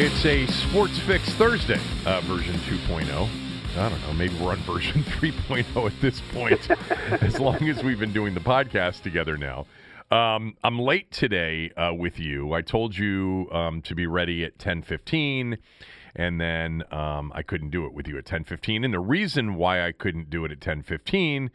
It's a Sports Fix Thursday, uh, version 2.0. I don't know, maybe we're on version 3.0 at this point, as long as we've been doing the podcast together now. Um, I'm late today uh, with you. I told you um, to be ready at 10:15, and then um, I couldn't do it with you at 10:15. And the reason why I couldn't do it at 10:15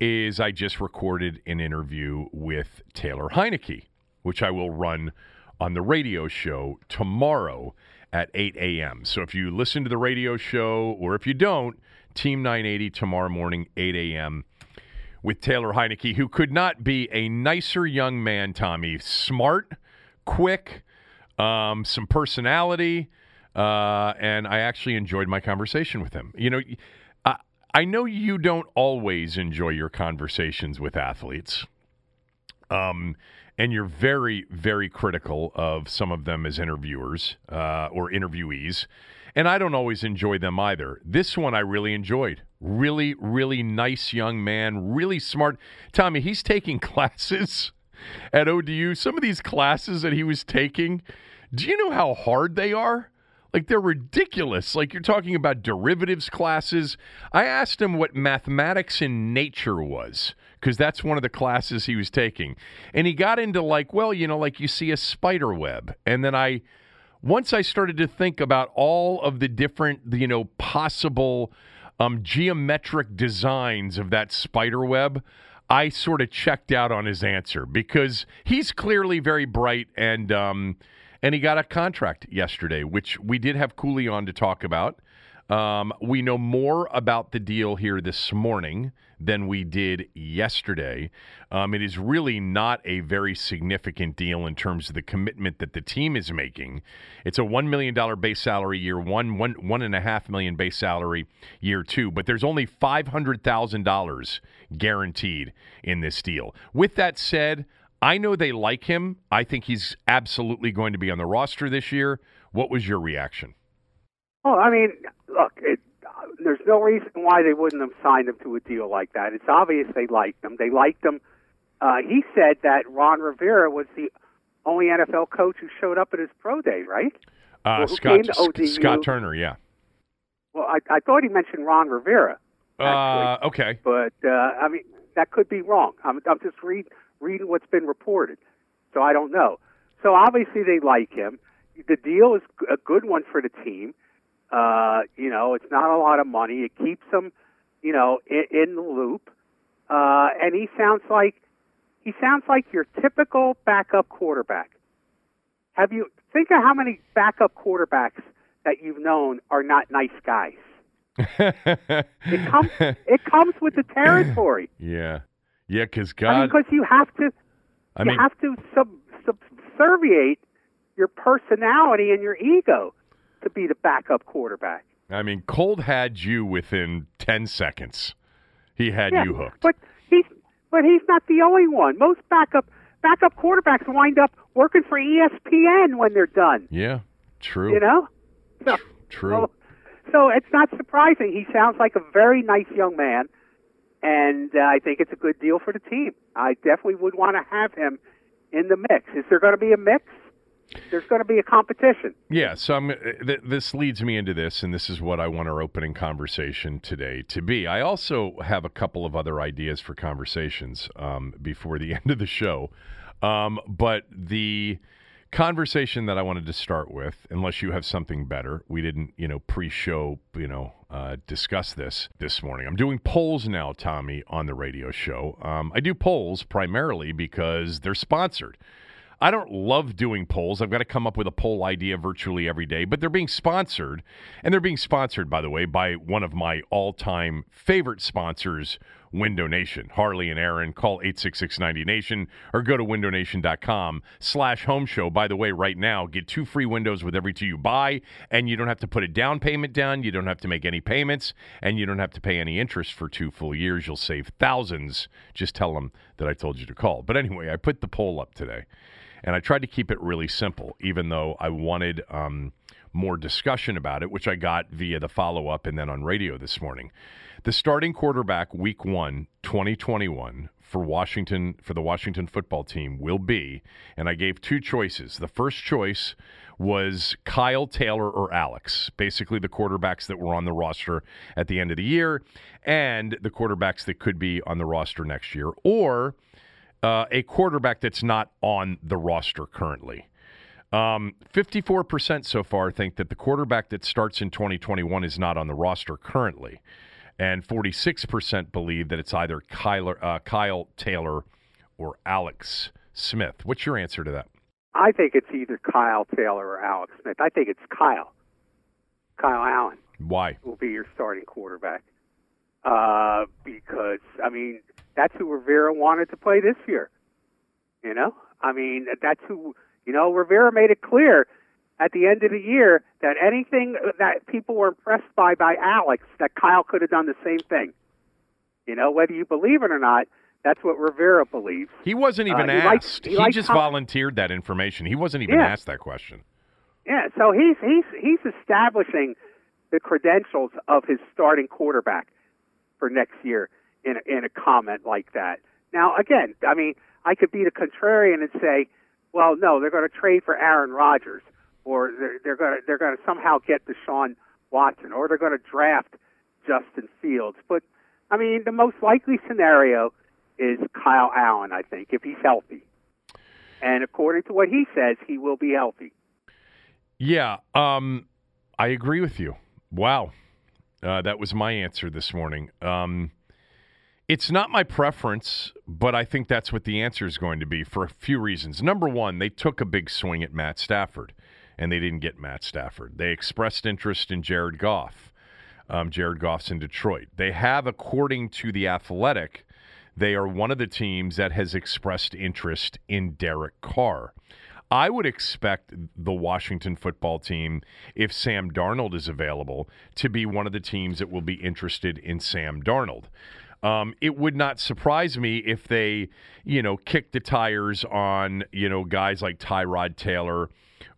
is I just recorded an interview with Taylor Heinicke, which I will run on the radio show tomorrow at 8 a.m. So if you listen to the radio show, or if you don't, Team 980 tomorrow morning, 8 a.m. with Taylor Heinicke, who could not be a nicer young man, Tommy. Smart, quick, um, some personality, uh, and I actually enjoyed my conversation with him. You know, I, I know you don't always enjoy your conversations with athletes. Um, and you're very, very critical of some of them as interviewers uh, or interviewees. And I don't always enjoy them either. This one I really enjoyed. Really, really nice young man, really smart. Tommy, he's taking classes at ODU. Some of these classes that he was taking, do you know how hard they are? Like they're ridiculous. Like you're talking about derivatives classes. I asked him what mathematics in nature was because that's one of the classes he was taking. And he got into like, well, you know, like you see a spider web. And then I once I started to think about all of the different, you know, possible um, geometric designs of that spider web, I sort of checked out on his answer because he's clearly very bright and um, and he got a contract yesterday, which we did have Cooley on to talk about. Um, we know more about the deal here this morning than we did yesterday. Um, it is really not a very significant deal in terms of the commitment that the team is making. It's a one million dollar base salary year one, one one and a half million base salary year two, but there's only five hundred thousand dollars guaranteed in this deal. With that said, I know they like him. I think he's absolutely going to be on the roster this year. What was your reaction? Well, I mean, look, it, uh, there's no reason why they wouldn't have signed him to a deal like that. It's obvious they liked him. They liked him. Uh, he said that Ron Rivera was the only NFL coach who showed up at his pro day, right? Uh, Well, Scott came to ODU? Scott Turner, yeah. Well, I, I thought he mentioned Ron Rivera, Uh, okay. but uh, I mean that could be wrong. I'm, I'm just read, reading what's been reported, so I don't know. So obviously they like him. The deal is a good one for the team. Uh, you know, it's not a lot of money. It keeps them, you know, in, in the loop. Uh, and he sounds like he sounds like your typical backup quarterback. Have you think of how many backup quarterbacks that you've known are not nice guys? It comes it comes with the territory. yeah. Yeah, because I mean, God, because you have to I you mean, have to sub, subserviate your personality and your ego to be the backup quarterback. I mean, Colt had you within 10 seconds. He had Yeah, you hooked. But he's but he's not the only one. Most backup backup quarterbacks wind up working for ESPN when they're done. yeah, true. You know. So, True. so, so it's not surprising. He sounds like a very nice young man, and uh, I think it's a good deal for the team. I definitely would want to have him in the mix. Is there going to be a mix? There's going to be a competition. Yeah, so I'm, uh, th- this leads me into this, and this is what I want our opening conversation today to be. I also have a couple of other ideas for conversations um, before the end of the show, um, but the conversation that I wanted to start with, unless you have something better, we didn't, you know, pre-show, you know, uh, discuss this this morning. I'm doing polls now, Tommy, on the radio show. Um, I do polls primarily because they're sponsored. I don't love doing polls. I've got to come up with a poll idea virtually every day, but they're being sponsored. And they're being sponsored, by the way, by one of my all time favorite sponsors, Window Nation. Harley and Aaron, call 866-90Nation or go to windownation.com slash home show. By the way, right now, get two free windows with every two you buy, and you don't have to put a down payment down. You don't have to make any payments, and you don't have to pay any interest for two full years. You'll save thousands. Just tell them that I told you to call. But anyway, I put the poll up today. And I tried to keep it really simple, even though I wanted um, more discussion about it, which I got via the follow up and then on radio this morning. The starting quarterback, week one, 2021, for Washington, for the Washington football team will be, and I gave two choices. The first choice was Kyle Taylor or Alex, basically the quarterbacks that were on the roster at the end of the year and the quarterbacks that could be on the roster next year, or uh, a quarterback that's not on the roster currently. Um, 54% so far think that the quarterback that starts in 2021 is not on the roster currently. And 46% believe that it's either Kyler, uh, Kyle Taylor or Alex Smith. What's your answer to that? I think it's either Kyle Taylor or Alex Smith. I think it's Kyle. Kyle Allen Why? will be your starting quarterback. Uh, because, I mean, that's who Rivera wanted to play this year. You know? I mean, that's who, you know, Rivera made it clear at the end of the year that anything that people were impressed by by Alex, that Kyle could have done the same thing. You know, whether you believe it or not, that's what Rivera believes. He wasn't even Uh, he asked. he he just Kyle- volunteered that information. He wasn't even Yeah. asked that question. Yeah, so he's he's he's establishing the credentials of his starting quarterback for next year in a, in a comment like that. Now, again, I mean, I could be the contrarian and say, well, no, they're going to trade for Aaron Rodgers, or they're, they're going to they're going to somehow get Deshaun Watson, or they're going to draft Justin Fields. But I mean, the most likely scenario is Kyle Allen, I think, if he's healthy. And according to what he says, he will be healthy. Yeah, um, I agree with you. Wow. Uh, that was my answer this morning. Um, it's not my preference, but I think that's what the answer is going to be for a few reasons. Number one, they took a big swing at Matt Stafford, and they didn't get Matt Stafford. They expressed interest in Jared Goff. Um, Jared Goff's in Detroit. They have, according to The Athletic, they are one of the teams that has expressed interest in Derek Carr. I would expect the Washington football team, if Sam Darnold is available, to be one of the teams that will be interested in Sam Darnold. Um, it would not surprise me if they, you know, kick the tires on, you know, guys like Tyrod Taylor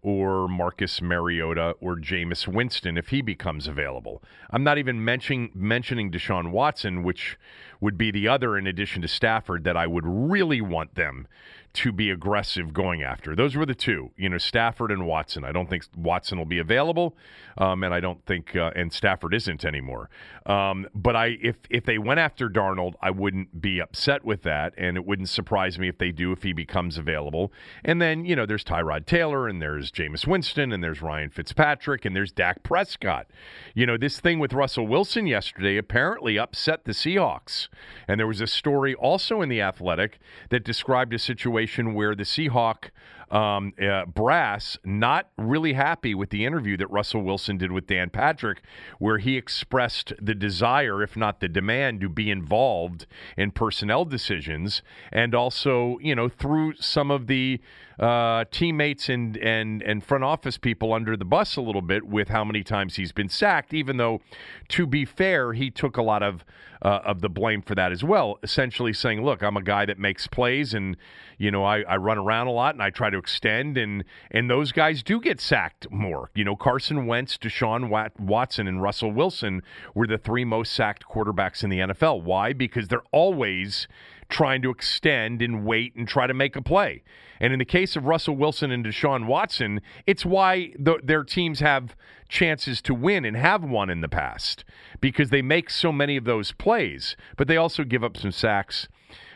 or Marcus Mariota or Jameis Winston if he becomes available. I'm not even mentioning mentioning Deshaun Watson, which would be the other in addition to Stafford that I would really want them to be aggressive going after. Those were the two, you know, Stafford and Watson. I don't think Watson will be available, um, and I don't think uh, and Stafford isn't anymore. Um, but I, if if they went after Darnold, I wouldn't be upset with that, and it wouldn't surprise me if they do if he becomes available. And then you know, there's Tyrod Taylor, and there's Jameis Winston, and there's Ryan Fitzpatrick, and there's Dak Prescott. You know, this thing with Russell Wilson yesterday apparently upset the Seahawks, and there was a story also in the Athletic that described a situation where the Seahawk um, uh, brass not really happy with the interview that Russell Wilson did with Dan Patrick, where he expressed the desire, if not the demand, to be involved in personnel decisions, and also, you know, through some of the uh, teammates and and and front office people under the bus a little bit with how many times he's been sacked. Even though, to be fair, he took a lot of uh, of the blame for that as well. Essentially saying, "Look, I'm a guy that makes plays, and you know, I, I run around a lot, and I try to extend, and and those guys do get sacked more. You know, Carson Wentz, Deshaun Wat- Watson, and Russell Wilson were the three most sacked quarterbacks in the NFL. Why? Because they're always trying to extend and wait and try to make a play. And in the case of Russell Wilson and Deshaun Watson, it's why the, their teams have chances to win and have won in the past because they make so many of those plays, but they also give up some sacks,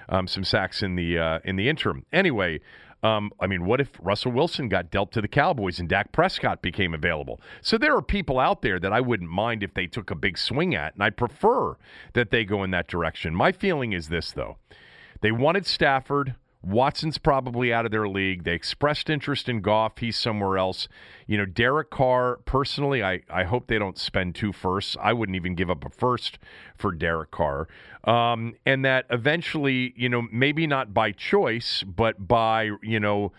um, some sacks in the uh, in the interim. Anyway, um, I mean, what if Russell Wilson got dealt to the Cowboys and Dak Prescott became available? So there are people out there that I wouldn't mind if they took a big swing at, and I prefer that they go in that direction. My feeling is this, though. They wanted Stafford. Watson's probably out of their league. They expressed interest in Goff. He's somewhere else. You know, Derek Carr, personally, I, I hope they don't spend two firsts. I wouldn't even give up a first for Derek Carr. Um, and that eventually, you know, maybe not by choice, but by, you know,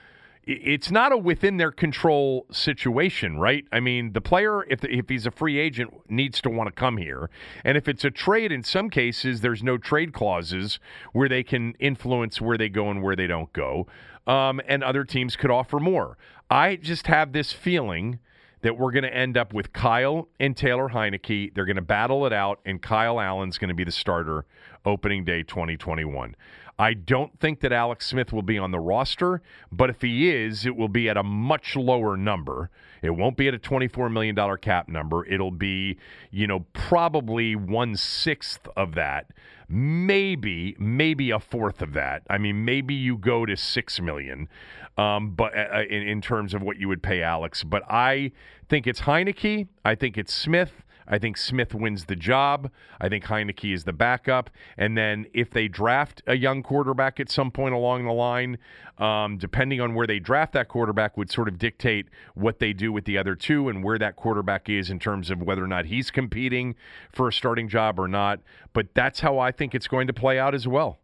it's not a within their control situation, right? I mean, the player, if if he's a free agent, needs to want to come here, and if it's a trade, in some cases, there's no trade clauses where they can influence where they go and where they don't go, um, and other teams could offer more. I just have this feeling that we're going to end up with Kyle and Taylor Heinicke. They're going to battle it out, and Kyle Allen's going to be the starter opening day 2021. I don't think that Alex Smith will be on the roster, but if he is, it will be at a much lower number. It won't be at a $24 million cap number. It'll be, you know, probably one sixth of that, maybe, maybe a fourth of that. I mean, maybe you go to six million, um, but uh, uh in, in terms of what you would pay Alex. But I think it's Heinicke. I think it's Smith. I think Smith wins the job. I think Heinicke is the backup. And then if they draft a young quarterback at some point along the line, um, depending on where they draft that quarterback, would sort of dictate what they do with the other two and where that quarterback is in terms of whether or not he's competing for a starting job or not. But that's how I think it's going to play out as well.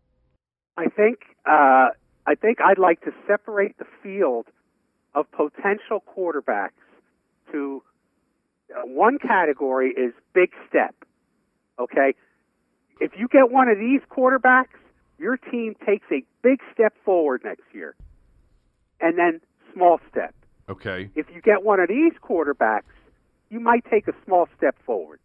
I think uh, I think I'd like to separate the field of potential quarterbacks to Uh, one category is big step. Okay? If you get one of these quarterbacks, your team takes a big step forward next year. And then small step. Okay. If you get one of these quarterbacks, you might take a small step forward,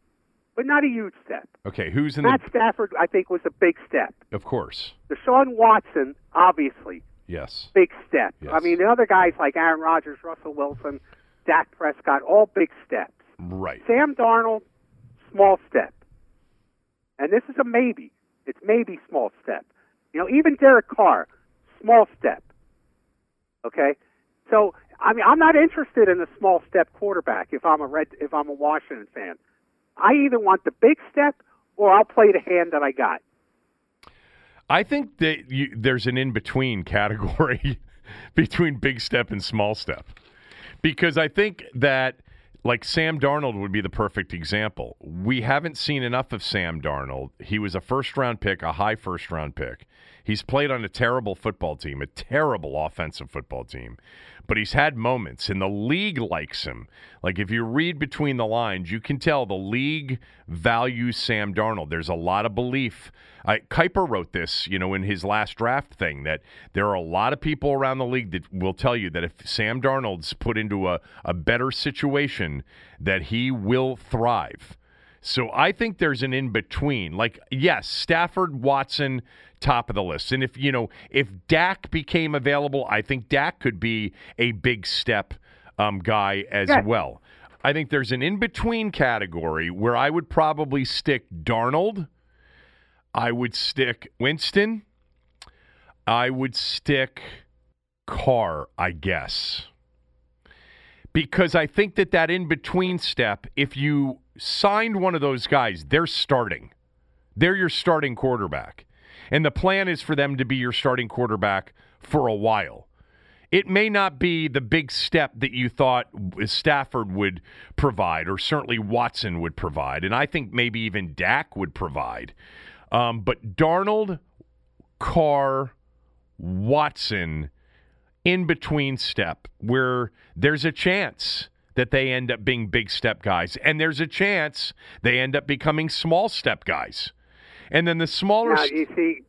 but not a huge step. Okay, who's in Matt the Stafford, I think, was a big step. Of course. Deshaun Watson, obviously, Yes. big step. Yes. I mean, the other guys like Aaron Rodgers, Russell Wilson, Dak Prescott, all big steps. Right. Sam Darnold, small step. And this is a maybe. It's maybe small step. You know, even Derek Carr, small step. Okay? So I mean I'm not interested in a small step quarterback if I'm a red if I'm a Washington fan. I either want the big step or I'll play the hand that I got. I think that you, there's an in between category between big step and small step. Because I think that like Sam Darnold would be the perfect example. We haven't seen enough of Sam Darnold. He was a first round pick, a high first round pick. He's played on a terrible football team, a terrible offensive football team. But he's had moments, and the league likes him. Like, if you read between the lines, you can tell the league values Sam Darnold. There's a lot of belief. I, Kiper wrote this, you know, in his last draft thing that there are a lot of people around the league that will tell you that if Sam Darnold's put into a, a better situation, that he will thrive. So I think there's an in between. Like, yes, Stafford, Watson, top of the list. And if, you know, if Dak became available, I think Dak could be a big step um, guy as Yeah. well. I think there's an in between category where I would probably stick Darnold. I would stick Winston. I would stick Carr, I guess. Because I think that that in between step, if you signed one of those guys, they're starting. They're your starting quarterback. And the plan is for them to be your starting quarterback for a while. It may not be the big step that you thought Stafford would provide, or certainly Watson would provide. And I think maybe even Dak would provide. Um, but Darnold, Carr, Watson, in between step where there's a chance that they end up being big step guys, and there's a chance they end up becoming small step guys. And then the smaller. Now, you see,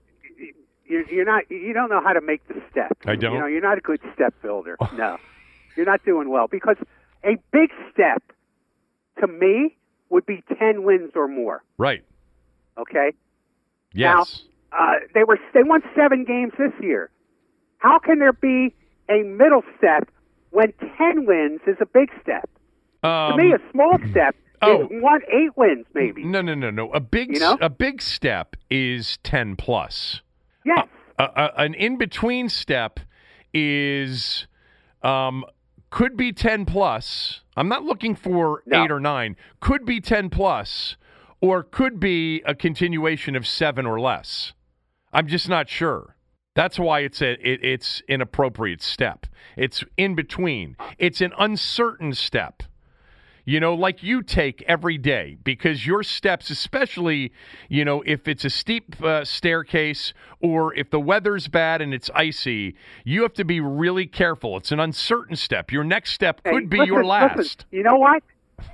you're, not. You don't know how to make the step. I don't? You know, you're not a good step builder. no, you're not doing well because a big step, to me, would be ten wins or more. right. Okay. Yes. uh, they were they won seven games this year. How can there be a middle step when ten wins is a big step? Um, to me, a small step oh. is one eight wins maybe. No, no, no, no. A big, You know? a big step is ten plus. Yes. A, a, an in between step is um, could be ten plus. I'm not looking for No. eight or nine. Could be ten plus, or could be a continuation of seven or less. I'm just not sure. That's why it's a it, it's an appropriate step. It's in between. It's an uncertain step. You know, like you take every day because your steps, especially, you know, if it's a steep uh, staircase or if the weather's bad and it's icy, you have to be really careful. It's an uncertain step. Your next step Hey, could be listen, your listen, last. you know what?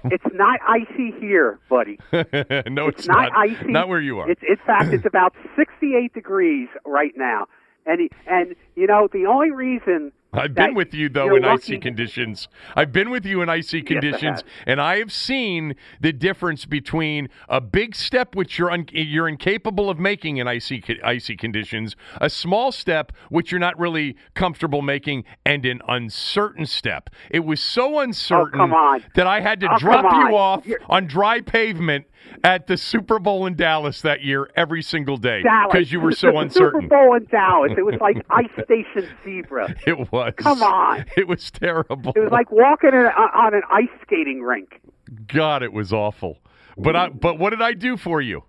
it's not icy here, buddy. no, it's, It's not icy. Not where you are. It's in fact it's about 68 degrees right now. And he, and you know the only reason I've been with you though in icy conditions. I've been with you in icy conditions, and I have seen the difference between a big step which you're un- you're incapable of making in icy icy conditions, a small step which you're not really comfortable making, and an uncertain step. It was so oh, uncertain Oh, that I had to Oh, drop you off You're- on dry pavement at the Super Bowl in Dallas that year every single day because you were so uncertain. Super Bowl in Dallas. It was like Ice Station Zebra. It was. Come on. It was terrible. It was like walking in on an ice skating rink. God, it was awful. But I but what did I do for you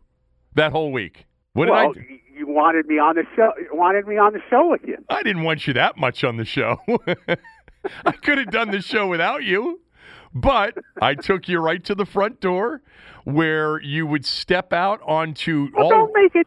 that whole week? What did well, I do? you wanted me on the show. Wanted me on the show with you. I didn't want you that much on the show. I could have done the show without you. But I took you right to the front door where you would step out onto Well, all don't make it.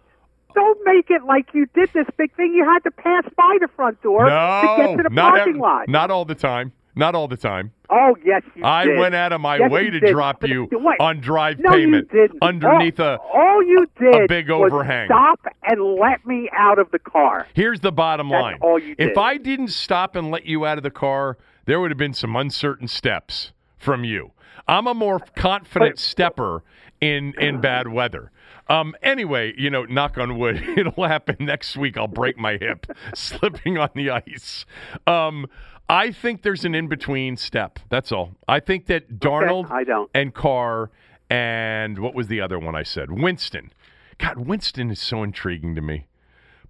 Don't make it like you did this big thing. You had to pass by the front door no, to get to the not parking ev- lot. Not all the time. Not all the time. Oh yes, you I did. went out of my Yes, way to did. drop But you what? on drive no, didn't. underneath all, a All you did a big overhang. stop and let me out of the car. Here's the bottom That's line. all you If. I didn't stop and let you out of the car, there would have been some uncertain steps from you. I'm a more confident stepper in in bad weather. Um, anyway, you know, knock on wood, it'll happen next week. I'll break my hip slipping on the ice. Um, I think there's an in between step. That's all. I think that Darnold I don't. and Carr and what was the other one I said? Winston. God, Winston is so intriguing to me.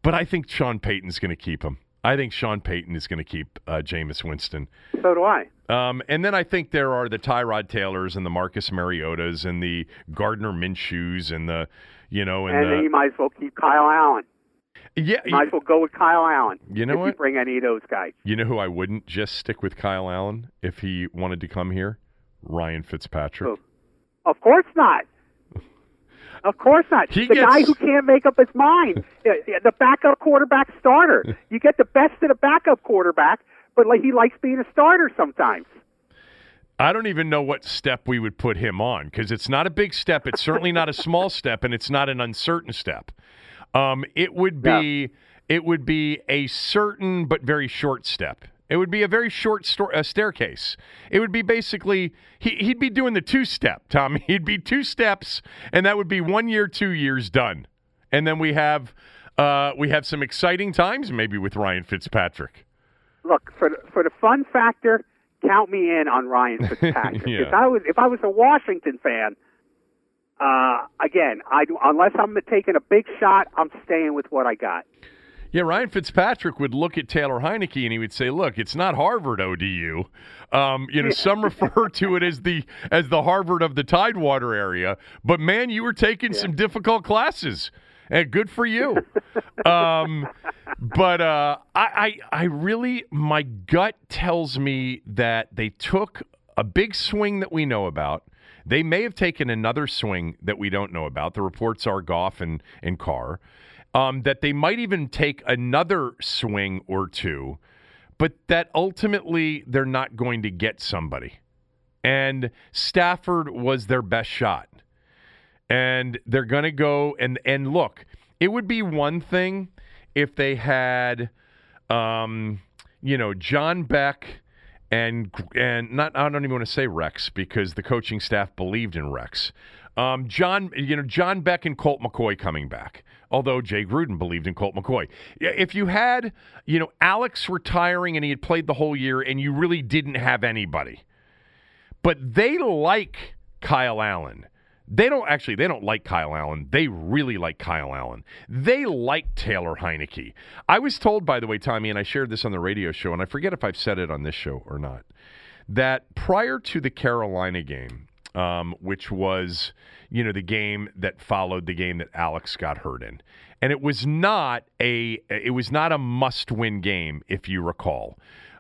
But I think Sean Payton's going to keep him. I think Sean Payton is going to keep uh, Jameis Winston. So do I. Um, and then I think there are the Tyrod Taylors and the Marcus Mariotas and the Gardner Minshews and the, you know, and, And the you might as well keep Kyle Allen. yeah. You might as well go with Kyle Allen. You know what? You bring any of those guys. You know who I wouldn't just stick with Kyle Allen if he wanted to come here? Ryan Fitzpatrick. Who? Of course not. Of course not. He the guy who can't make up his mind, the backup quarterback starter. You get the best of the backup quarterback, but like he likes being a starter sometimes. I don't even know what step we would put him on because it's not a big step. It's certainly not a small step, and it's not an uncertain step. Um, it would be it would be a certain but very short step. It would be a very short sto- uh, staircase. It would be basically he, he'd be doing the two step, Tommy. He'd be two steps, and that would be one year, two years done, and then we have uh, we have some exciting times maybe with Ryan Fitzpatrick. Look for the, for the fun factor. Count me in on Ryan Fitzpatrick. Yeah. If I was if I was a Washington fan, uh, again, I do, unless I'm taking a big shot, I'm staying with what I got. Yeah, Ryan Fitzpatrick would look at Taylor Heinicke and he would say, "Look, it's not Harvard ODU. Um, you know, some refer to it as the as the Harvard of the Tidewater area. But man, you were taking some difficult classes, and good for you. um, but uh, I, I I really my gut tells me that they took a big swing that we know about. They may have taken another swing that we don't know about. The reports are Goff and and Carr um, that they might even take another swing or two, but that ultimately they're not going to get somebody. And Stafford was their best shot. And they're going to go and and look, it would be one thing if they had um, you know, John Beck and and not I don't even want to say Rex because the coaching staff believed in Rex. Um, John, you know, John Beck and Colt McCoy coming back. Although Jay Gruden believed in Colt McCoy. If you had, you know, Alex retiring and he had played the whole year and you really didn't have anybody, but they like Kyle Allen. They don't actually. They don't like Kyle Allen. They really like Kyle Allen. They like Taylor Heinicke. I was told, by the way, Tommy, and I shared this on the radio show, and I forget if I've said it on this show or not, that prior to the Carolina game, um, which was you know the game that followed the game that Alex got hurt in, and it was not a it was not a must win game if you recall.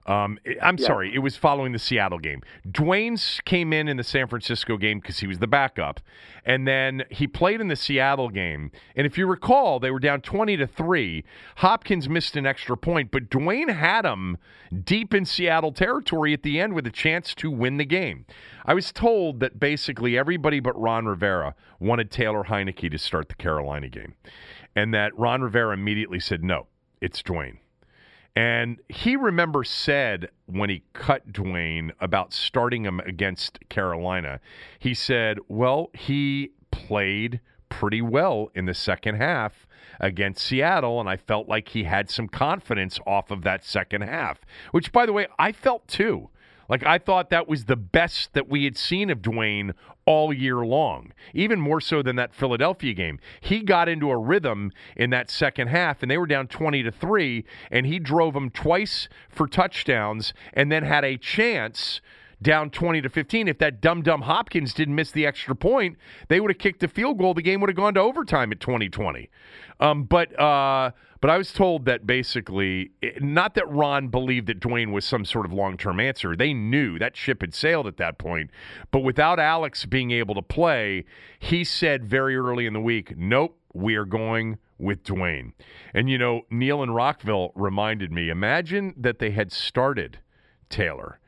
Um, I'm yeah. sorry, it was following the Seattle game. Dwayne came in in the San Francisco game because he was the backup, and then he played in the Seattle game. And if you recall, they were down 20 to three. Hopkins missed an extra point, but Dwayne had him deep in Seattle territory at the end with a chance to win the game. I was told that basically everybody but Ron Rivera wanted Taylor Heinicke to start the Carolina game, and that Ron Rivera immediately said, "No, it's Dwayne." And he remember said when he cut Dwayne about starting him against Carolina, he said, well, he played pretty well in the second half against Seattle, and I felt like he had some confidence off of that second half, which, by the way, I felt too. Like I thought that was the best that we had seen of Dwayne all year long, even more so than that Philadelphia game. He got into a rhythm in that second half, and they were down 20 to 3, and he drove them twice for touchdowns and then had a chance down 20 to 15. If that dumb dumb Hopkins didn't miss the extra point, they would have kicked the field goal. The game would have gone to overtime at 2020. Um, but uh, but I was told that basically, not that Ron believed that Dwayne was some sort of long term answer. They knew that ship had sailed at that point. But without Alex being able to play, he said very early in the week, nope, we are going with Dwayne. And, you know, Neil and Rockville reminded me imagine that they had started Taylor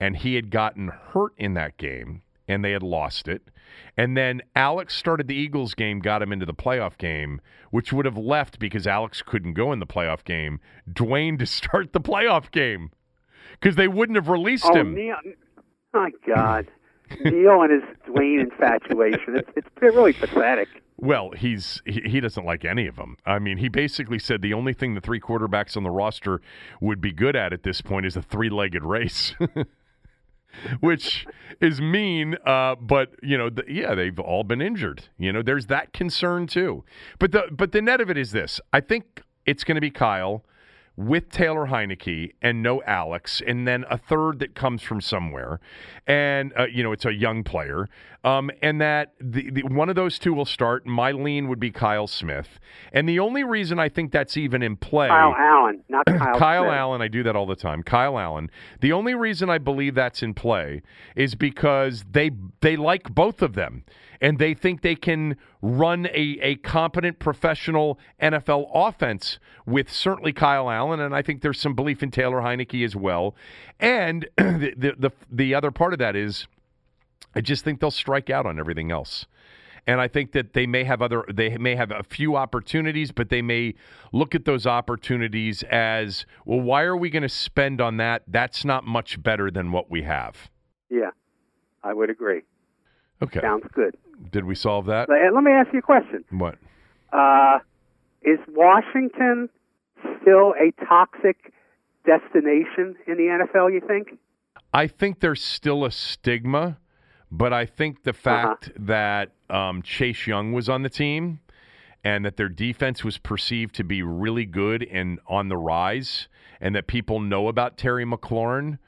and he had gotten hurt in that game and they had lost it. And then Alex started the Eagles game, got him into the playoff game, which would have left because Alex couldn't go in the playoff game, Dwayne to start the playoff game because they wouldn't have released oh, him. Neil, my God. Neil and his Dwayne infatuation. It's, it's really pathetic. Well, he's he, he doesn't like any of them. I mean, he basically said the only thing the three quarterbacks on the roster would be good at at this point is a three-legged race. which is mean. Uh, but you know, the, yeah, they've all been injured. You know, there's that concern too. But the but the net of it is this: I think it's going to be Kyle with Taylor Heinicke and no Alex, and then a third that comes from somewhere, and uh, you know it's a young player, um, and that the, the, one of those two will start. My lean would be Kyle Smith, and the only reason I think that's even in play, Kyle Allen, not Kyle. Kyle Smith. Allen, I do that all the time. Kyle Allen. The only reason I believe that's in play is because they they like both of them and they think they can run a, a competent professional NFL offense with certainly Kyle Allen, and I think there's some belief in Taylor Heinicke as well. And the, the, the the other part of that is, I just think they'll strike out on everything else. And I think that they may have other, they may have a few opportunities, but they may look at those opportunities as, well, why are we going to spend on that? That's not much better than what we have. Yeah, I would agree. Okay. Sounds good. Did we solve that? let me ask you a question. What? Uh, is Washington still a toxic destination in the NFL, you think? I think there's still a stigma, but I think the uh-huh. fact uh-huh. that um, Chase Young was on the team and that their defense was perceived to be really good and on the rise, and that people know about Terry McLaurin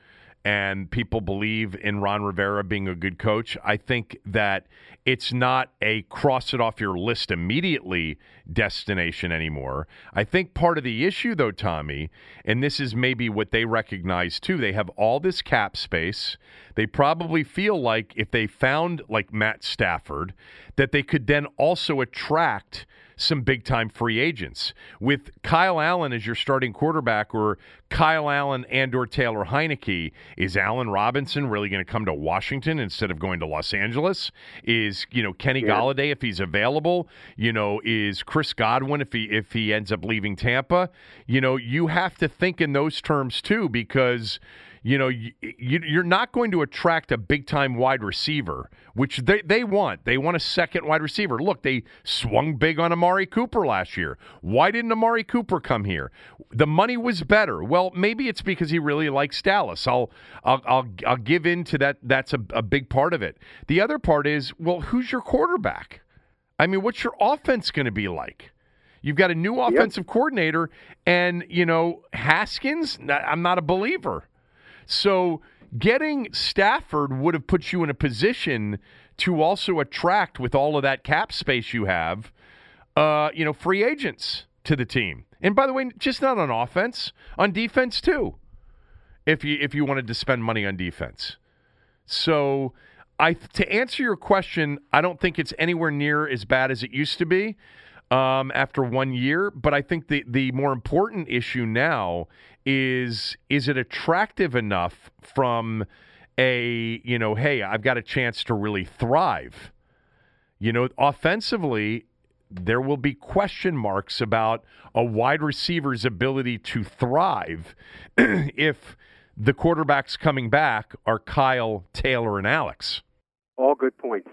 and people believe in Ron Rivera being a good coach, I think that it's not a cross it off your list immediately destination anymore. I think part of the issue, though, Tommy, and this is maybe what they recognize too, they have all this cap space. They probably feel like if they found like Matt Stafford, that they could then also attract some big time free agents. With Kyle Allen as your starting quarterback or Kyle Allen and or Taylor Heinicke, is Allen Robinson really going to come to Washington instead of going to Los Angeles? Is, you know, Kenny yeah. Golladay if he's available, you know, is Chris Godwin if he if he ends up leaving Tampa? You know, you have to think in those terms too because you know, you, you're not going to attract a big time wide receiver, which they, they want. They want a second wide receiver. Look, they swung big on Amari Cooper last year. Why didn't Amari Cooper come here? The money was better. Well, maybe it's because he really likes Dallas. I'll I'll I'll, I'll give in to that. That's a, a big part of it. The other part is, well, who's your quarterback? I mean, what's your offense going to be like? You've got a new offensive yep. coordinator, and you know Haskins. I'm not a believer. So getting Stafford would have put you in a position to also attract, with all of that cap space you have, uh, you know, free agents to the team. And by the way, just not on offense, on defense too. If you if you wanted to spend money on defense, so I to answer your question, I don't think it's anywhere near as bad as it used to be um, after one year. But I think the the more important issue now is is it attractive enough from a you know hey I've got a chance to really thrive. You know, offensively, there will be question marks about a wide receiver's ability to thrive if the quarterbacks coming back are Kyle, Taylor, and Alex. All good points.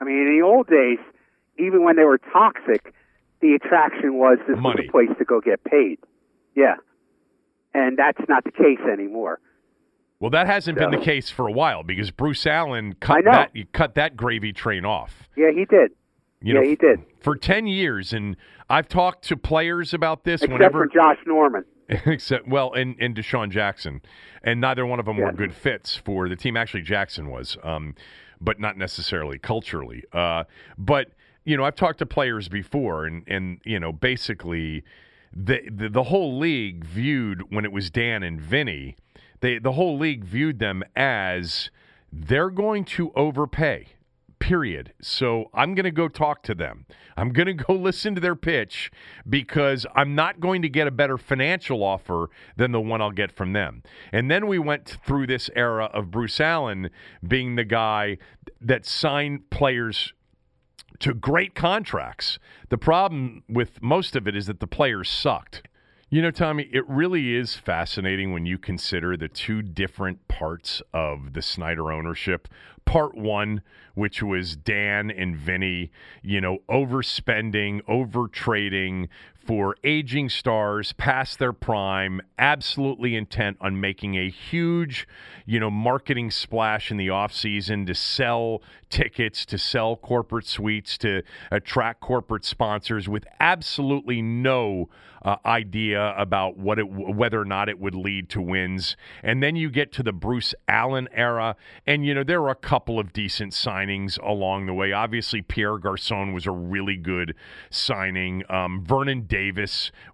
I mean, in the old days, even when they were toxic, the attraction was this Money. was a place to go get paid. Yeah. And that's not the case anymore. Well, that hasn't so. been the case for a while because Bruce Allen cut that cut that gravy train off. Yeah, he did. You yeah, know, he did for ten years, and I've talked to players about this. Except whenever for Josh Norman. Except well, and and DeSean Jackson, and neither one of them yeah. were good fits for the team. Actually, Jackson was, um, but not necessarily culturally. Uh, but you know, I've talked to players before, and and you know, basically, the the, the whole league viewed when it was Dan and Vinny, they the whole league viewed them as they're going to overpay period. So I'm going to go talk to them. I'm going to go listen to their pitch because I'm not going to get a better financial offer than the one I'll get from them. And then we went through this era of Bruce Allen being the guy that signed players to great contracts. The problem with most of it is that the players sucked. You know, Tommy, it really is fascinating when you consider the two different parts of the Snyder ownership. Part one, which was Dan and Vinny, you know, overspending, over trading for aging stars past their prime, absolutely intent on making a huge, you know, marketing splash in the offseason to sell tickets, to sell corporate suites, to attract corporate sponsors with absolutely no uh, idea about what it whether or not it would lead to wins. And then you get to the Bruce Allen era, and you know there were a couple of decent signings along the way. Obviously, Pierre Garcon was a really good signing. Um, Vernon Davis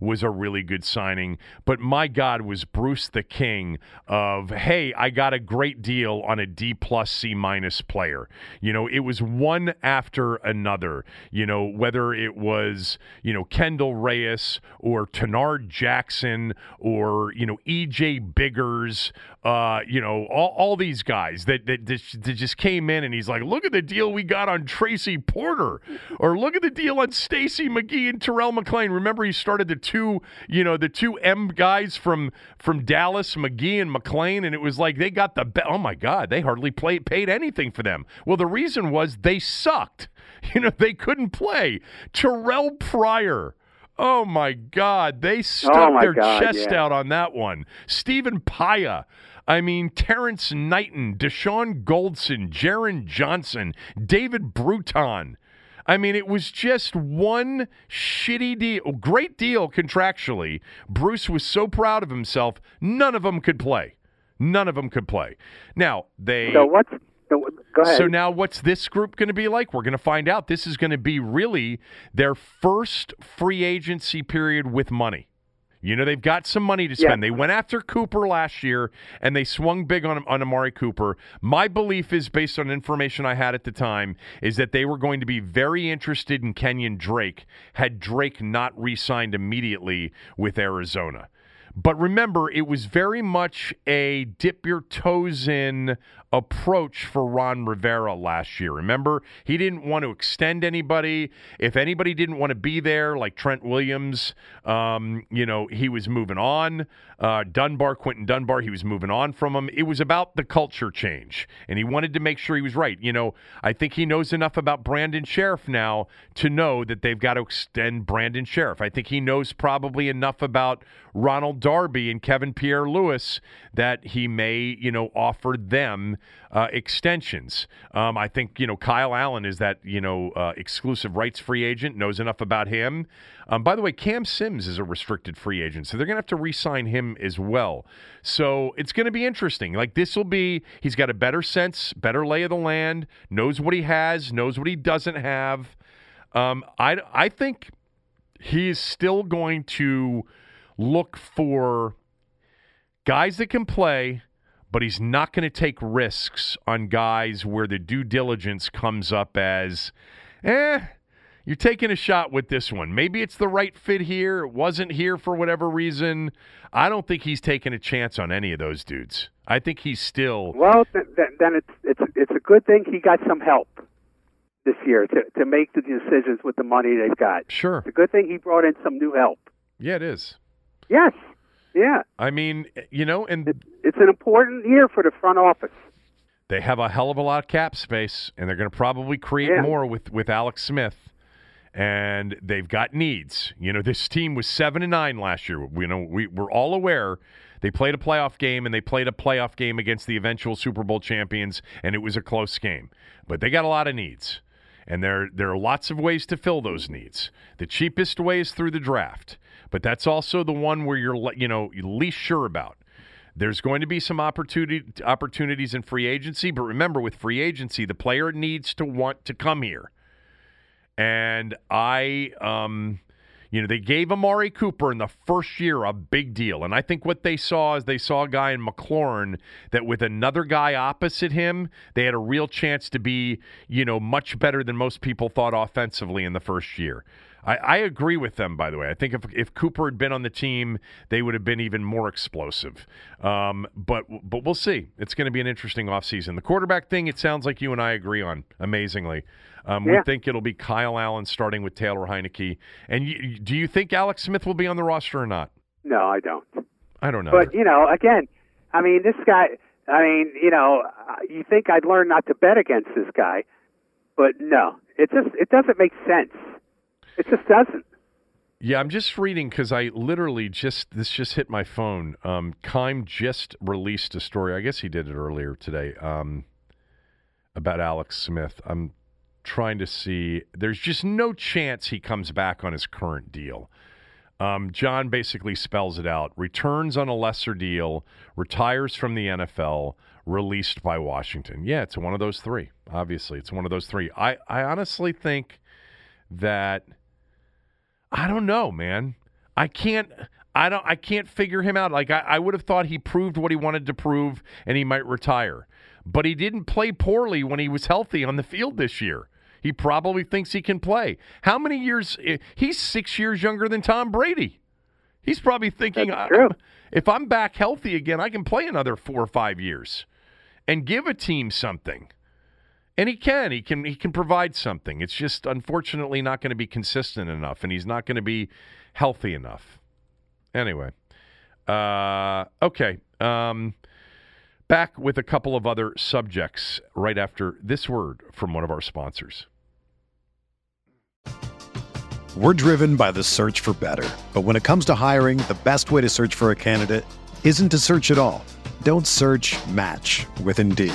was a really good signing. But my God, was Bruce the king of hey, I got a great deal on a D plus C minus player. You know, it was one after another. You know, whether it was you know Kendall Reyes or Tanard Jackson or you know EJ Biggers, uh, you know all, all these guys that, that, that just came in and he's like, look at the deal we got on Tracy Porter, or look at the deal on Stacy McGee and Terrell McClain. Remember he started the two you know the two M guys from from Dallas, McGee and McClain, and it was like they got the be- oh my god, they hardly played paid anything for them. Well, the reason was they sucked. You know, they couldn't play. Terrelle Pryor Oh my God, they stuck oh their God, chest yeah. out on that one. Stephen Paea. I mean, Terrence Knighton, Dashon Goldson, Jeron Johnson, David Bruton. I mean, it was just one shitty deal. Great deal contractually. Bruce was so proud of himself, none of them could play. None of them could play. Now, they. So what's Go ahead. So now, what's this group going to be like? We're going to find out. This is going to be really their first free agency period with money. You know, they've got some money to spend. Yeah. They went after Cooper last year and they swung big on, on Amari Cooper. My belief is, based on information I had at the time, is that they were going to be very interested in Kenyon Drake had Drake not re signed immediately with Arizona. But remember, it was very much a dip your toes in approach for Ron Rivera last year. Remember, he didn't want to extend anybody. If anybody didn't want to be there, like Trent Williams, um, you know, he was moving on. Uh, Dunbar, Quinton Dunbar, he was moving on from him. It was about the culture change, and he wanted to make sure he was right. You know, I think he knows enough about Brandon Scherff now to know that they've got to extend Brandon Scherff. I think he knows probably enough about Ronald Darby and Kevin Pierre Louis that he may, you know, offer them uh, extensions. Um, I think you know Kyle Allen is that you know uh, exclusive rights free agent, knows enough about him. Um, by the way, Cam Sims is a restricted free agent, so they're going to have to re-sign him as well. So it's going to be interesting. Like this will be, he's got a better sense, better lay of the land, knows what he has, knows what he doesn't have. Um, I I think he is still going to look for guys that can play but he's not going to take risks on guys where the due diligence comes up as, eh, you're taking a shot with this one. Maybe it's the right fit here. It wasn't here for whatever reason. I don't think he's taking a chance on any of those dudes. I think he's still. Well, then, then it's it's it's a good thing he got some help this year to to make the decisions with the money they've got. Sure. It's a good thing he brought in some new help. Yeah, it is. Yes. Yeah. I mean, you know, and it, it's an important year for the front office. They have a hell of a lot of cap space, and they're going to probably create yeah. more with with Alex Smith. And they've got needs. You know, this team was seven and nine last year. You know, we, we're all aware they played a playoff game and they played a playoff game against the eventual Super Bowl champions, and it was a close game. But they got a lot of needs. And there, there are lots of ways to fill those needs. The cheapest way is through the draft but that's also the one where you're you know least sure about. There's going to be some opportunity opportunities in free agency, but remember with free agency, the player needs to want to come here. And I um you know, they gave Amari Cooper in the first year a big deal. And I think what they saw is they saw a guy in McLaurin that with another guy opposite him, they had a real chance to be, you know, much better than most people thought offensively in the first year. I, I, agree with them, by the way. I think if, if Cooper had been on the team, they would have been even more explosive. Um, but but we'll see. It's going to be an interesting offseason. The quarterback thing, it sounds like you and I agree on, amazingly. Um, yeah. We think it'll be Kyle Allen starting with Taylor Heinicke. And you, do you think Alex Smith will be on the roster or not? No, I don't. I don't know. But, you know, again, I mean, this guy, I mean, you know, you think I'd learn not to bet against this guy, but no, it just it doesn't make sense. It just doesn't. Yeah, I'm just reading because I literally just this just hit my phone. Um, Keim just released a story. I guess he did it earlier today um, about Alex Smith. I'm trying to see. There's just no chance he comes back on his current deal. Um, John basically spells it out: returns on a lesser deal, retires from the NFL, released by Washington. Yeah, it's one of those three. Obviously, it's one of those three. I I honestly think that I don't know, man. I can't. I don't. I can't figure him out. Like I, I would have thought he proved what he wanted to prove, and he might retire. But he didn't play poorly when he was healthy on the field this year. He probably thinks he can play. How many years? Eh, he's six years younger than Tom Brady. He's probably thinking, if I'm back healthy again, I can play another four or five years and give a team something. And he can. He can he can provide something. It's just unfortunately not going to be consistent enough and he's not going to be healthy enough. Anyway. Uh, okay. Um, back with a couple of other subjects right after this word from one of our sponsors. We're driven by the search for better. But when it comes to hiring, the best way to search for a candidate isn't to search at all. Don't search, match with Indeed.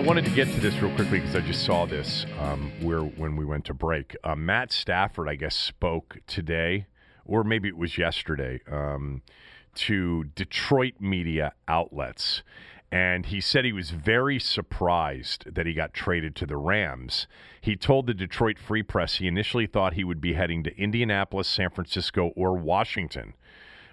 I wanted to get to this real quickly because I just saw this um, where when we went to break. Uh, Matt Stafford, I guess, spoke today, or maybe it was yesterday, um, to Detroit media outlets. And he said he was very surprised that he got traded to the Rams. He told the Detroit Free Press he initially thought he would be heading to Indianapolis, San Francisco, or Washington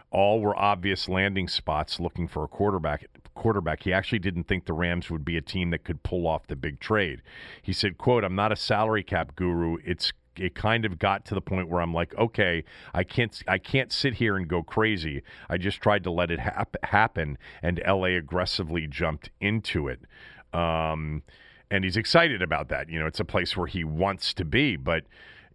all were obvious landing spots looking for a quarterback quarterback he actually didn't think the rams would be a team that could pull off the big trade he said quote i'm not a salary cap guru it's it kind of got to the point where I'm like, okay, I can't I can't sit here and go crazy. I just tried to let it hap- happen, and LA aggressively jumped into it. Um, and he's excited about that. You know, it's a place where he wants to be, but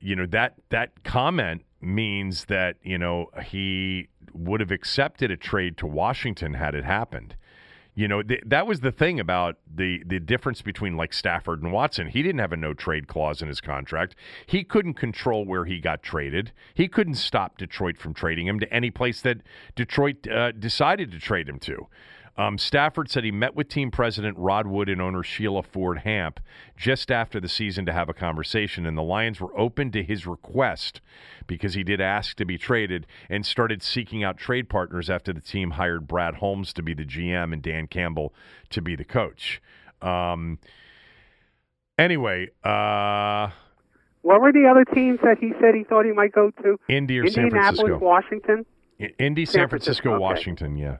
you know that that comment means that you know he would have accepted a trade to Washington had it happened. You know, th- that was the thing about the the difference between like Stafford and Watson. He didn't have a no trade clause in his contract. He couldn't control where he got traded. He couldn't stop Detroit from trading him to any place that Detroit uh, decided to trade him to. Um, Stafford said he met with team president Rod Wood and owner Sheila Ford Hamp just after the season to have a conversation, and the Lions were open to his request because he did ask to be traded and started seeking out trade partners after the team hired Brad Holmes to be the GM and Dan Campbell to be the coach. Um, anyway, uh, What were the other teams that he said he thought he might go to? Indy or San Francisco? Washington. Indy, San, San Francisco, Francisco, okay. Washington. Yeah,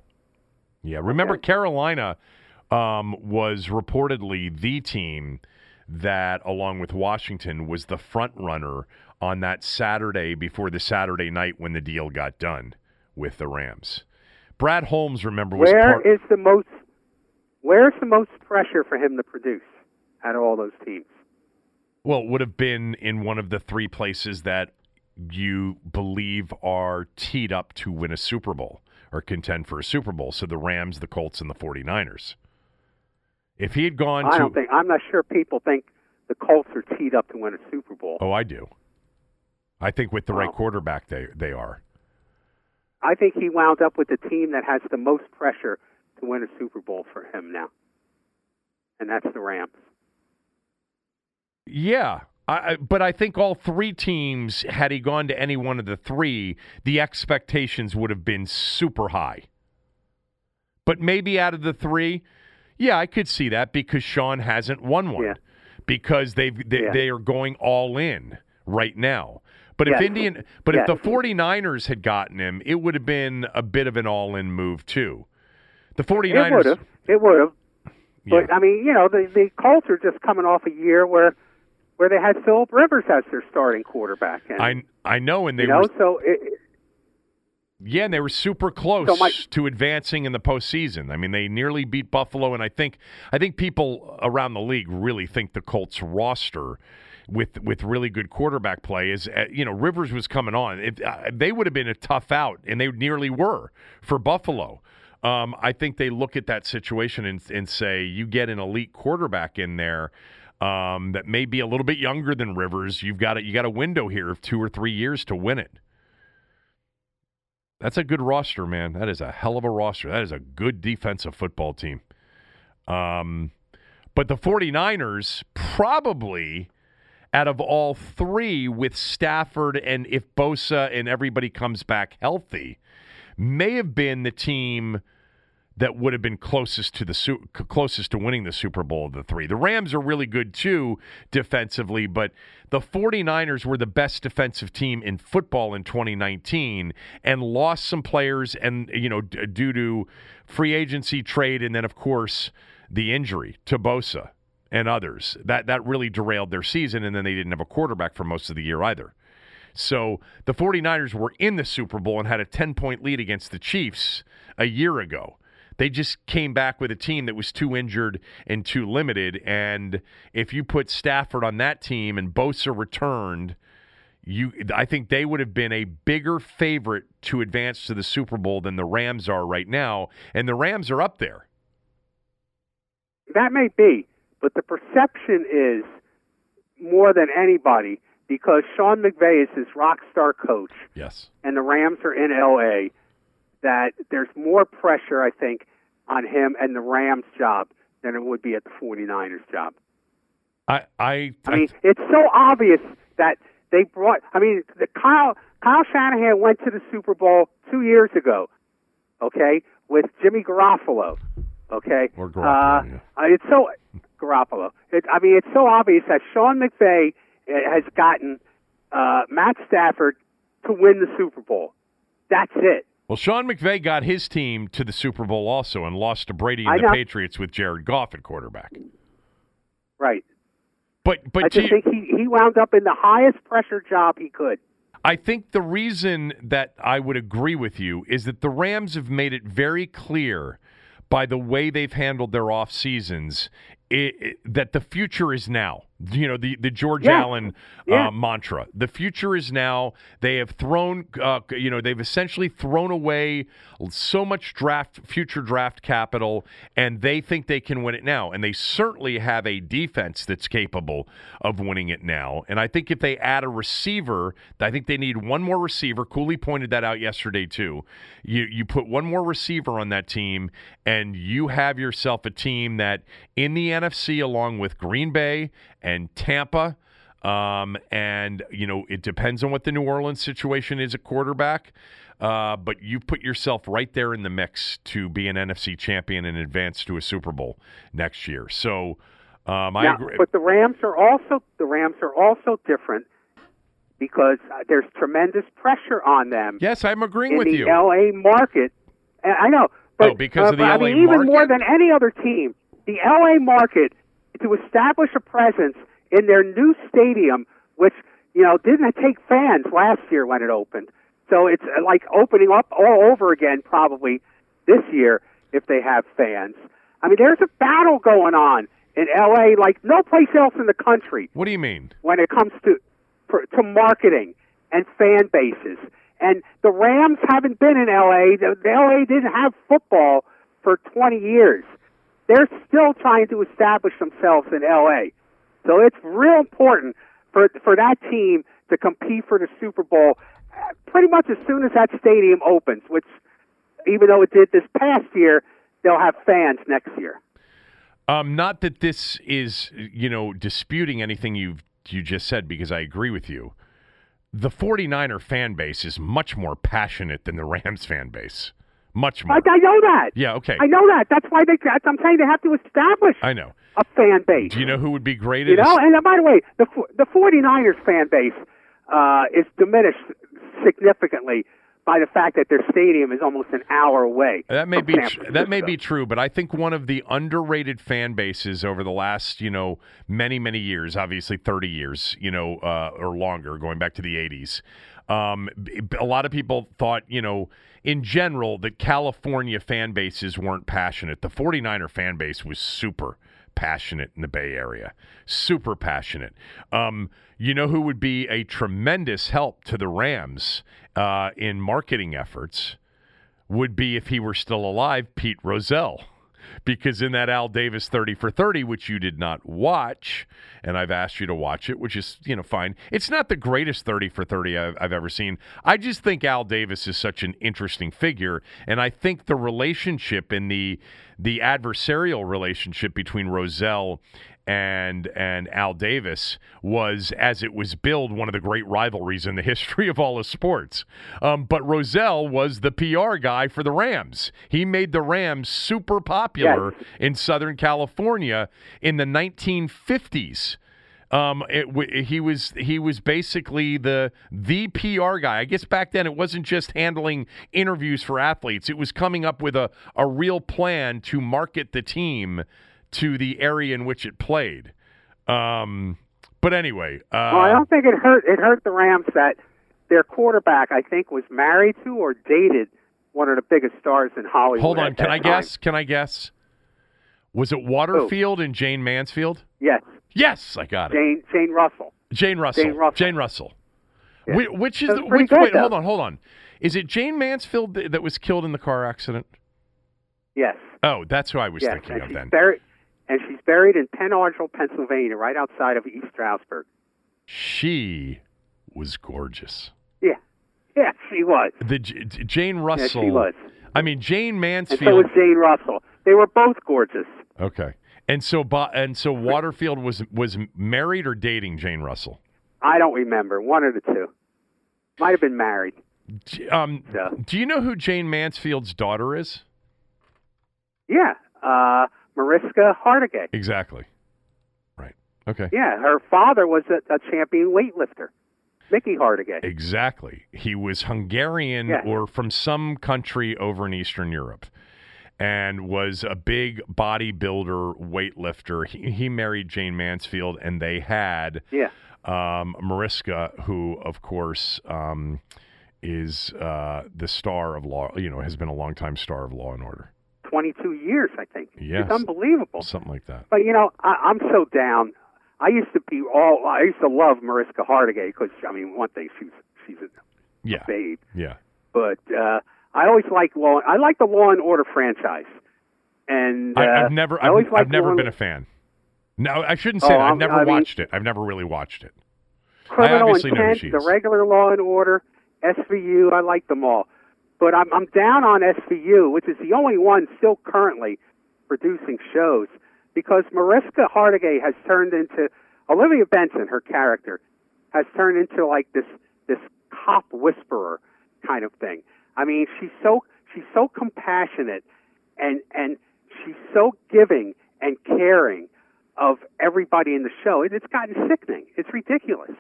yeah. Remember, Okay. Carolina um, was reportedly the team that, along with Washington, was the front runner on that Saturday before the Saturday night when the deal got done with the Rams. Brad Holmes, remember, was Where part. is the most? Where's the most pressure for him to produce out of all those teams? Well, it would have been in one of the three places that you believe are teed up to win a Super Bowl or contend for a Super Bowl. So the Rams, the Colts, and the 49ers. If he had gone I to. don't think. I'm not sure people think the Colts are teed up to win a Super Bowl. Oh, I do. I think with the right quarterback, they, they are. I think he wound up with the team that has the most pressure to win a Super Bowl for him now, and that's the Rams. Yeah. I, but I think all three teams, had he gone to any one of the three, the expectations would have been super high. But maybe out of the three, yeah, I could see that because Sean hasn't won one Yeah. because they've they, Yeah. they are going all in right now. But if Indian, but if the 49ers had gotten him, it would have been a bit of an all-in move too. The 49ers It would have. It would have. But I mean, you know, the the Colts are just coming off a year where where they had Philip Rivers as their starting quarterback. And, I I know and they you know, were so it, Yeah, and they were super close So my- to advancing in the postseason. I mean, they nearly beat Buffalo, and I think I think people around the league really think the Colts roster with with really good quarterback play is uh, you know Rivers was coming on. If, uh, they would have been a tough out, and they nearly were for Buffalo. Um, I think they look at that situation and, and say, you get an elite quarterback in there um, that may be a little bit younger than Rivers. You've got a, you got a window here of two or three years to win it. That's a good roster, man. That is a hell of a roster. That is a good defensive football team. Um, but the 49ers probably out of all three with Stafford and if Bosa and everybody comes back healthy may have been the team that would have been closest to the su- closest to winning the Super Bowl of the three. The Rams are really good too defensively, but the 49ers were the best defensive team in football in 2019 and lost some players and you know d- due to free agency trade and then of course the injury to Bosa and others. That that really derailed their season and then they didn't have a quarterback for most of the year either. So the 49ers were in the Super Bowl and had a 10 point lead against the Chiefs a year ago. They just came back with a team that was too injured and too limited. And if you put Stafford on that team and Bosa returned, you I think they would have been a bigger favorite to advance to the Super Bowl than the Rams are right now. And the Rams are up there. That may be, but the perception is more than anybody because Sean McVay is his rock star coach. Yes. And the Rams are in LA that there's more pressure I think on him and the Rams job than it would be at the 49ers job. I I I mean, it's so obvious that they brought I mean, the Kyle Kyle Shanahan went to the Super Bowl 2 years ago. Okay? With Jimmy Garoppolo. Okay? Or Garoppolo, uh, yeah. uh, it's so Garoppolo. It, I mean, it's so obvious that Sean McVay uh, has gotten uh, Matt Stafford to win the Super Bowl. That's it. Well, Sean McVay got his team to the Super Bowl also and lost to Brady I and the know. Patriots with Jared Goff at quarterback. Right. But but I just think he, he wound up in the highest pressure job he could. I think the reason that I would agree with you is that the Rams have made it very clear by the way they've handled their off seasons i i that the future is now. You know the the George Yeah. Allen Yeah. uh, mantra. The future is now. They have thrown, uh, you know, they've essentially thrown away so much draft, future draft capital, and they think they can win it now. And they certainly have a defense that's capable of winning it now. And I think if they add a receiver, I think they need one more receiver. Cooley pointed that out yesterday too. You you put one more receiver on that team, and you have yourself a team that in the NFC, along with Green Bay and Tampa. Um, and you know it depends on what the New Orleans situation is at quarterback, uh, but you put yourself right there in the mix to be an NFC champion and advance to a Super Bowl next year. So um, I Now, agree. But the Rams are also the Rams are also different because uh, there's tremendous pressure on them yes, I'm agreeing in with the you. LA market. And I know, but Oh, because uh, of the but, I LA mean, even more than any other team, the LA market to establish a presence in their new stadium, which you know didn't take fans last year when it opened. So it's uh, like opening up all over again probably this year if they have fans. I mean, there's a battle going on in LA like no place else in the country what do you mean? when it comes to to marketing and fan bases. And the Rams haven't been in LA. The, the LA didn't have football for 20 years. They're still trying to establish themselves in LA. So it's real important for for that team to compete for the Super Bowl uh, pretty much as soon as that stadium opens, which even though it did this past year, they'll have fans next year. Um, not that this is, you know, disputing anything you've you just said because I agree with you. The 49er fan base is much more passionate than the Rams fan base. Much more. I, I know that. Yeah, okay. I know that. That's why they. I'm saying they have to establish I know. a fan base. Do you know who would be great You know, and uh, by the way, the the 49ers fan base uh, is diminished significantly by the fact that their stadium is almost an hour away. That may be tr- that may be true, but I think one of the underrated fan bases over the last you know many many years, obviously thirty years, you know, uh, or longer, going back to the eighties. Um, a lot of people thought, you know, in general, that California fan bases weren't passionate. The 49er fan base was super passionate in the Bay Area, super passionate. Um, you know who would be a tremendous help to the Rams uh, in marketing efforts? would be if he were still alive, Pete Rozelle. Because in that Al Davis 30 for 30, which you did not watch, and I've asked you to watch it, which is, you know, fine. It's not the greatest 30 for 30 I've, I've ever seen. I just think Al Davis is such an interesting figure. And I think the relationship and the, the adversarial relationship between Rozelle and and Al Davis was, as it was billed, one of the great rivalries in the history of all of sports. Um, but Rozelle was the PR guy for the Rams. He made the Rams super popular in Southern California in the 1950s. Um, it, w- he was he was basically the the PR guy. I guess back then it wasn't just handling interviews for athletes. It was coming up with a, a real plan to market the team to the area in which it played. Um, but anyway, uh, Well, I don't think it hurt. It hurt the Rams that their quarterback, I think, was married to or dated one of the biggest stars in Hollywood. Hold on. Can I time. guess? Can I guess? Was it Waterfield and Jayne Mansfield? Yes, Yes, I got it. Jane Jane Russell. Jane Russell. Jane Russell. Jane Russell. Yeah. Whi- Which is the, which? good, wait, though. hold on, hold on. Is it Jayne Mansfield that was killed in the car accident? Yes, Oh, that's who I was yes, thinking and of then. buried. And she's buried in Penn Argyl, Pennsylvania, right outside of East Stroudsburg. She was gorgeous. Yeah, yeah, she was. The J- Jane Yeah, Russell. she was. I mean, Jayne And so Mansfield. was Jane Russell. They were both gorgeous. okay. And so, and so Waterfield was was married or dating Jane Russell. I don't remember one of the two. Might have been married. Um, Yeah. do you know who Jayne Mansfield's daughter is? Yeah, uh, Mariska Hargitay. Exactly. Right. Okay. Yeah, her father was a, a champion weightlifter, Mickey Hargitay. Exactly. He was Hungarian Yeah. or from some country over in Eastern Europe and was a big bodybuilder, weightlifter. He, he married Jayne Mansfield and they had Yeah, um, Mariska, who, of course, um, is uh, the star of Law, you know, has been a longtime star of Law and Order. 22 years, I think. Yes. It's unbelievable. Something like that. But you know, I, I'm so down. I used to be all. I used to love Mariska Hargitay because I mean, one thing she's she's a Yeah. babe, Yeah. but uh, I always like Law. I like the Law and Order franchise, and uh, I, I've never, I've, always I've never been a fan. No, I shouldn't Oh, say that. I've I'm- never I mean- watched it. I've never really watched it. Criminal obviously know who Intent, the regular Law and Order, SVU. I like them all, but I'm I'm down on SVU, which is the only one still currently producing shows because Mariska Hargitay has turned into Olivia Benson. Her character has turned into like this this cop whisperer kind of thing. I mean, she's so she's so compassionate and and she's so giving and caring of everybody in the show. It, it's gotten sickening. It's ridiculous.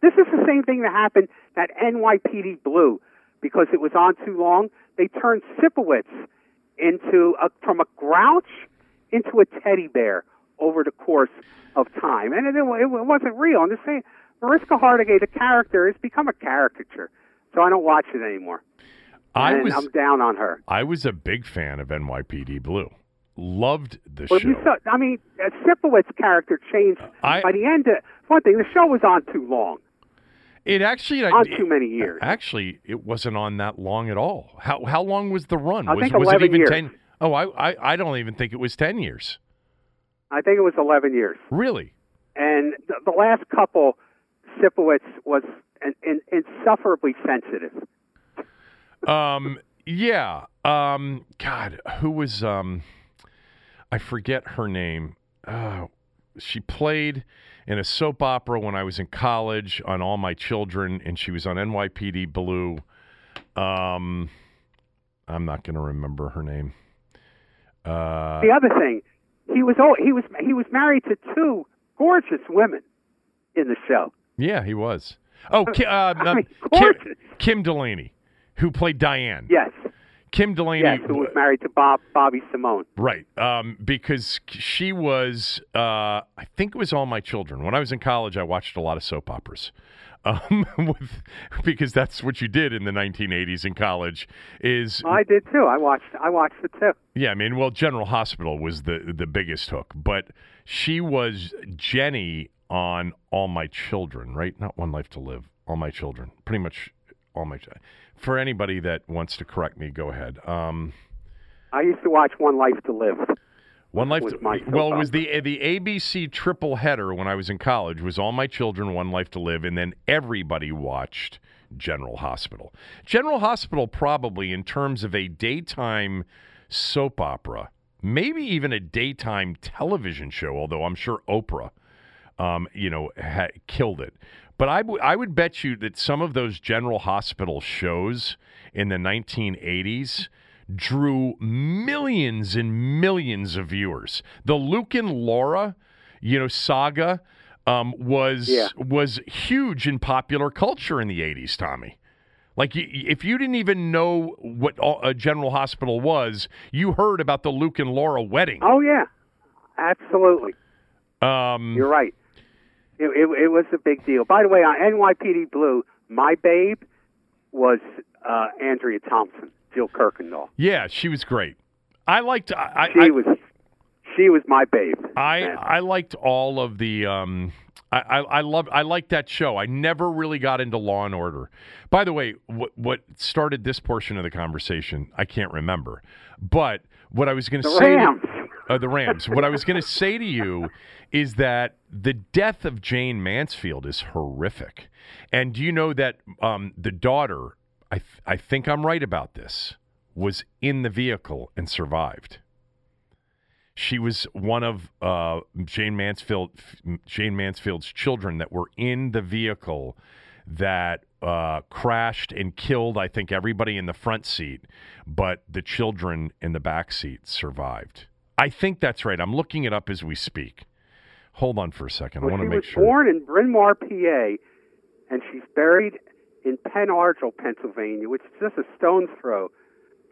This is the same thing that happened at NYPD Blue because it was on too long. They turned Sipowicz into a, from a grouch into a teddy bear over the course of time, and it, it wasn't real. I'm just saying, Mariska Hargitay, the character, has become a caricature, so I don't watch it anymore. I and was, I'm down on her. I was a big fan of NYPD Blue. Loved the Well, show. you saw, I mean, uh, Sipowicz's character changed I- by the end. Of, one thing, the show was on too long, it actually, on it- too many years. Actually, it wasn't on that long at all. How how long was the run? I was think was it 11 even years. ten? Oh, I, I I don't even think it was ten years. I think it was 11 years. Really? And the, the last couple, Sipowicz was in, in, insufferably sensitive. Um. Yeah. Um. God, who was um? I forget her name. Uh, she played in a soap opera when I was in college on All My Children, and she was on NYPD Blue. Um, I'm not going to remember her name. Uh, the other thing, he was oh, he was he was married to two gorgeous women in the show. yeah, he was. Oh, uh, I mean, Kim. Kim Delaney, who played Diane. Yes, Kim Delaney. yes, who was married to Bob Bobby Simone. Right, um, because she was, uh, I think it was All My Children. When I was in college, I watched a lot of soap operas, um, with, because that's what you did in the 1980s in college. Is I did too. I watched I watched it too. yeah, I mean, well, General Hospital was the the biggest hook, but she was Jenny on All My Children, right? Not One Life to Live, All My Children, pretty much all my. For anybody that wants to correct me, go ahead. Um, I used to watch One Life to Live. One Life. To, soap well, it was the the ABC triple header when I was in college. Was All My Children, One Life to Live, and then everybody watched General Hospital. General Hospital, probably in terms of a daytime soap opera, maybe even a daytime television show. Although I'm sure Oprah, um, you know, ha- killed it. But I, w- I would bet you that some of those General Hospital shows in the 1980s drew millions and millions of viewers. The Luke and Laura, you know, saga um, was Yeah. was huge in popular culture in the 80s, Tommy. Like, if you didn't even know what a General Hospital was, you heard about the Luke and Laura wedding. Oh yeah, absolutely. Um, You're right. It, it, it was a big deal. By the way, on NYPD Blue, my babe was uh, Andrea Thompson. Jill Kirkendall. Yeah, she was great. I liked. I, She I, was she was my babe. I man. I liked all of the. Um, I I, I love I liked that show. I never really got into Law and Order. By the way, what what started this portion of the conversation? I can't remember, but what I was going to say. Rams. Uh, the Rams. what I was going to say to you is that the death of Jayne Mansfield is horrific, and do you know that um, the daughter? I th- I think I'm right about this. Was in the vehicle and survived. She was one of uh, Jayne Mansfield Jayne Mansfield's children that were in the vehicle that uh, crashed and killed. I think everybody in the front seat, but the children in the back seat survived. I think that's right. I'm looking it up as we speak. Hold on for a second. I want to make sure. she was born in Bryn Mawr, PA, and she's buried in Penn Argyl, Pennsylvania, which is just a stone's throw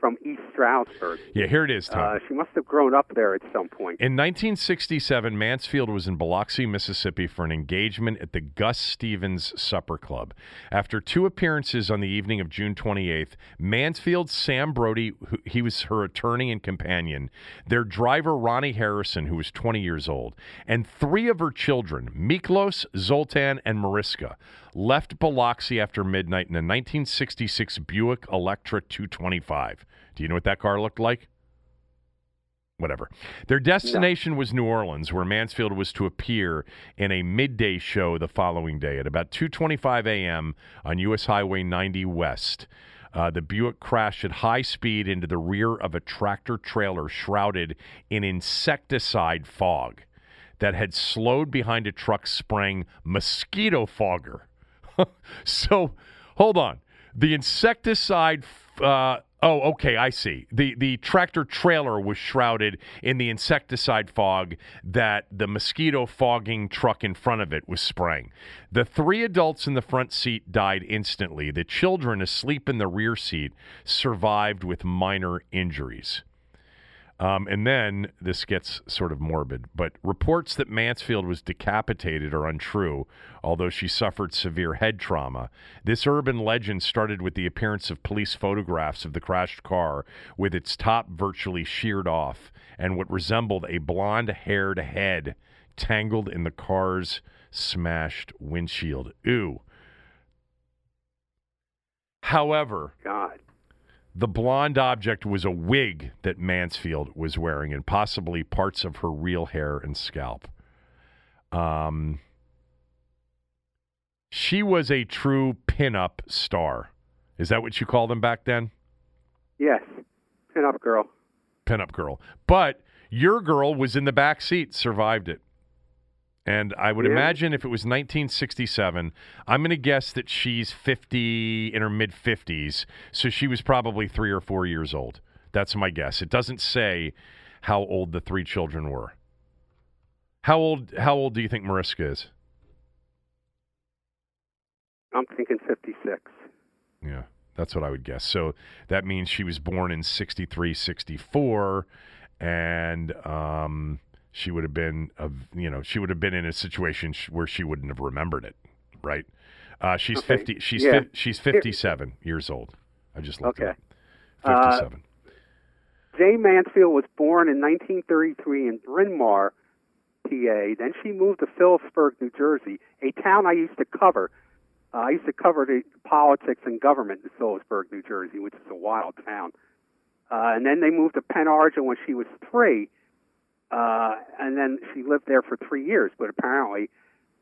from East Stroudsburg. yeah, here it is, Tom. Uh, she must have grown up there at some point. In 1967, Mansfield was in Biloxi, Mississippi for an engagement at the Gus Stevens Supper Club. After two appearances on the evening of June 28th, Mansfield, Sam Brody, who, he was her attorney and companion, their driver, Ronnie Harrison, who was 20 years old, and three of her children, Miklos, Zoltan, and Mariska, left Biloxi after midnight in a 1966 Buick Electra 225. Do you know what that car looked like? whatever. Their destination was New Orleans, where Mansfield was to appear in a midday show the following day at about 2:25 a.m. on U.S. Highway 90 West. Uh, the Buick crashed at high speed into the rear of a tractor trailer shrouded in insecticide fog that had slowed behind a truck spraying mosquito fogger. so, hold on. The insecticide. Uh, oh, okay, I see. The the tractor trailer was shrouded in the insecticide fog that the mosquito fogging truck in front of it was spraying. The three adults in the front seat died instantly. The children asleep in the rear seat survived with minor injuries. Um, and then this gets sort of morbid, but reports that Mansfield was decapitated are untrue, although she suffered severe head trauma. This urban legend started with the appearance of police photographs of the crashed car with its top virtually sheared off and what resembled a blonde haired head tangled in the car's smashed windshield. Ooh. However, God. The blonde object was a wig that Mansfield was wearing and possibly parts of her real hair and scalp. Um, she was a true pinup star. Is that what you called them back then? Yes. Pin up girl. Pinup girl. But your girl was in the back seat, survived it. And I would Yeah. imagine if it was 1967, I'm going to guess that she's 50 in her mid 50s. So she was probably three or four years old. That's my guess. It doesn't say how old the three children were. How old? How old do you think Mariska is? I'm thinking 56. Yeah, that's what I would guess. So that means she was born in 63, 64, and um, she would have been, of you know, she would have been in a situation sh- where she wouldn't have remembered it, right? Uh, she's Okay. 50. She's Yeah. fif- she's 57 years old. I just looked it Okay. up. Uh, 57. Jayne Mansfield was born in 1933 in Bryn Mawr, PA. Then she moved to Phillipsburg, New Jersey, a town I used to cover. Uh, I used to cover the politics and government in Phillipsburg, New Jersey, which is a wild town. Uh, and then they moved to Penn Argyl when she was three, uh, and then she lived there for three years. But apparently,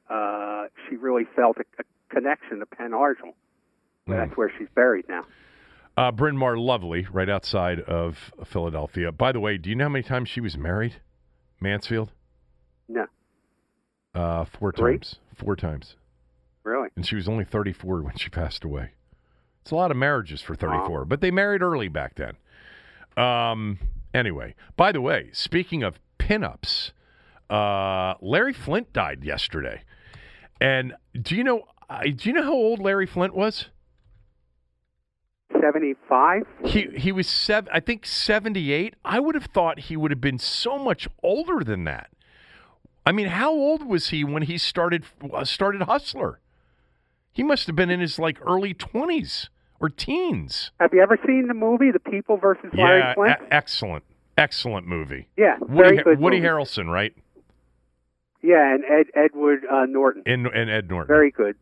uh, she really felt a, a connection to Penn Argyl. That's where she's buried now. Uh, Bryn Mawr, lovely, right outside of Philadelphia. By the way, do you know how many times she was married, Mansfield? No, Uh, four Three? times. Four times. really. and she was only 34 when she passed away. It's a lot of marriages for 34, but they married early back then. Um, anyway, by the way, speaking of pinups, uh, Larry Flynt died yesterday, and do you know? Do you know how old Larry Flynt was? 75? He he was seven, I think 78. I would have thought he would have been so much older than that. I mean, how old was he when he started uh, started Hustler? He must have been in his like early 20s We're teens. Have you ever seen the movie The People versus Larry yeah, Flynt? e- excellent, excellent movie. yeah, Woody, very good. Woody movie. Harrelson, right? Yeah, and Ed Edward uh, Norton. And and Ed Norton. Very good.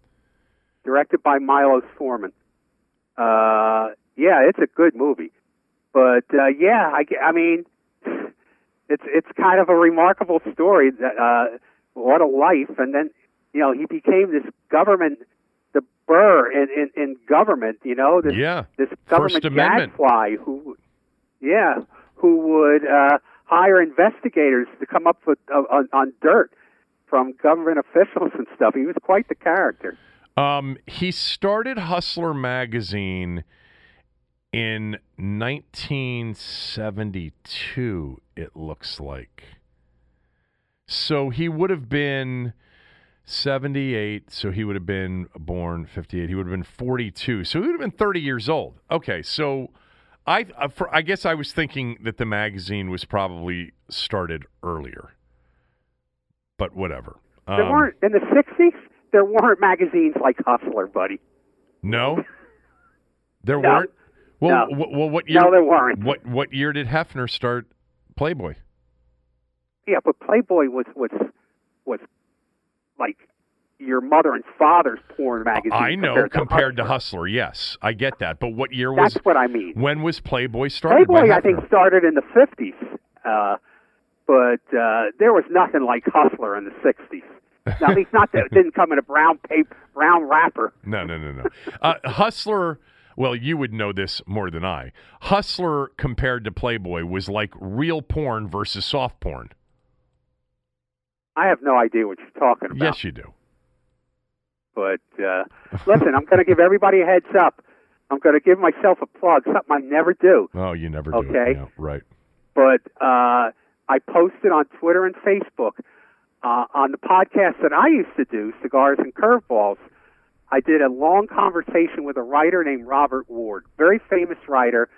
Directed by Milos Forman. Uh, yeah, it's a good movie. But uh, yeah, I, I mean, it's it's kind of a remarkable story. That uh, what a life, and then you know he became this government, the burr in in, in government. You know, this yeah. this government Amendment. gadfly who, yeah, who would uh, hire investigators to come up with uh, on, on dirt from government officials and stuff. He was quite the character. Um, he started Hustler magazine in 1972. It looks like. So he would have been 78. So he would have been born 58. He would have been 42. So he would have been 30 years old. Okay, so. I, for, I guess I was thinking that the magazine was probably started earlier, but whatever. There Um, weren't in the '60s. There weren't magazines like Hustler, buddy. No, there No. weren't. Well, No. wh- well, what year? No, there weren't. What what year did Hefner start Playboy? Yeah, but Playboy was was was like your mother and father's porn magazine. I know compared, compared to Hustler. Hustler. Yes, I get that. But what year was? That's what I mean. When was Playboy started? Playboy, I think, started in the '50s, uh, but uh, there was nothing like Hustler in the '60s. Now, at least not that it didn't come in a brown paper, brown wrapper. No, no, no, no. Uh, Hustler. Well, you would know this more than I. Hustler compared to Playboy was like real porn versus soft porn. I have no idea what you're talking about. Yes, you do. But uh, listen, I'm going to give everybody a heads up. I'm going to give myself a plug, something I never do. Oh, you never do. Okay. Yeah, right. But uh, I posted on Twitter and Facebook uh, on the podcast that I used to do, Cigars and Curveballs. I did a long conversation with a writer named Robert Ward, very famous writer,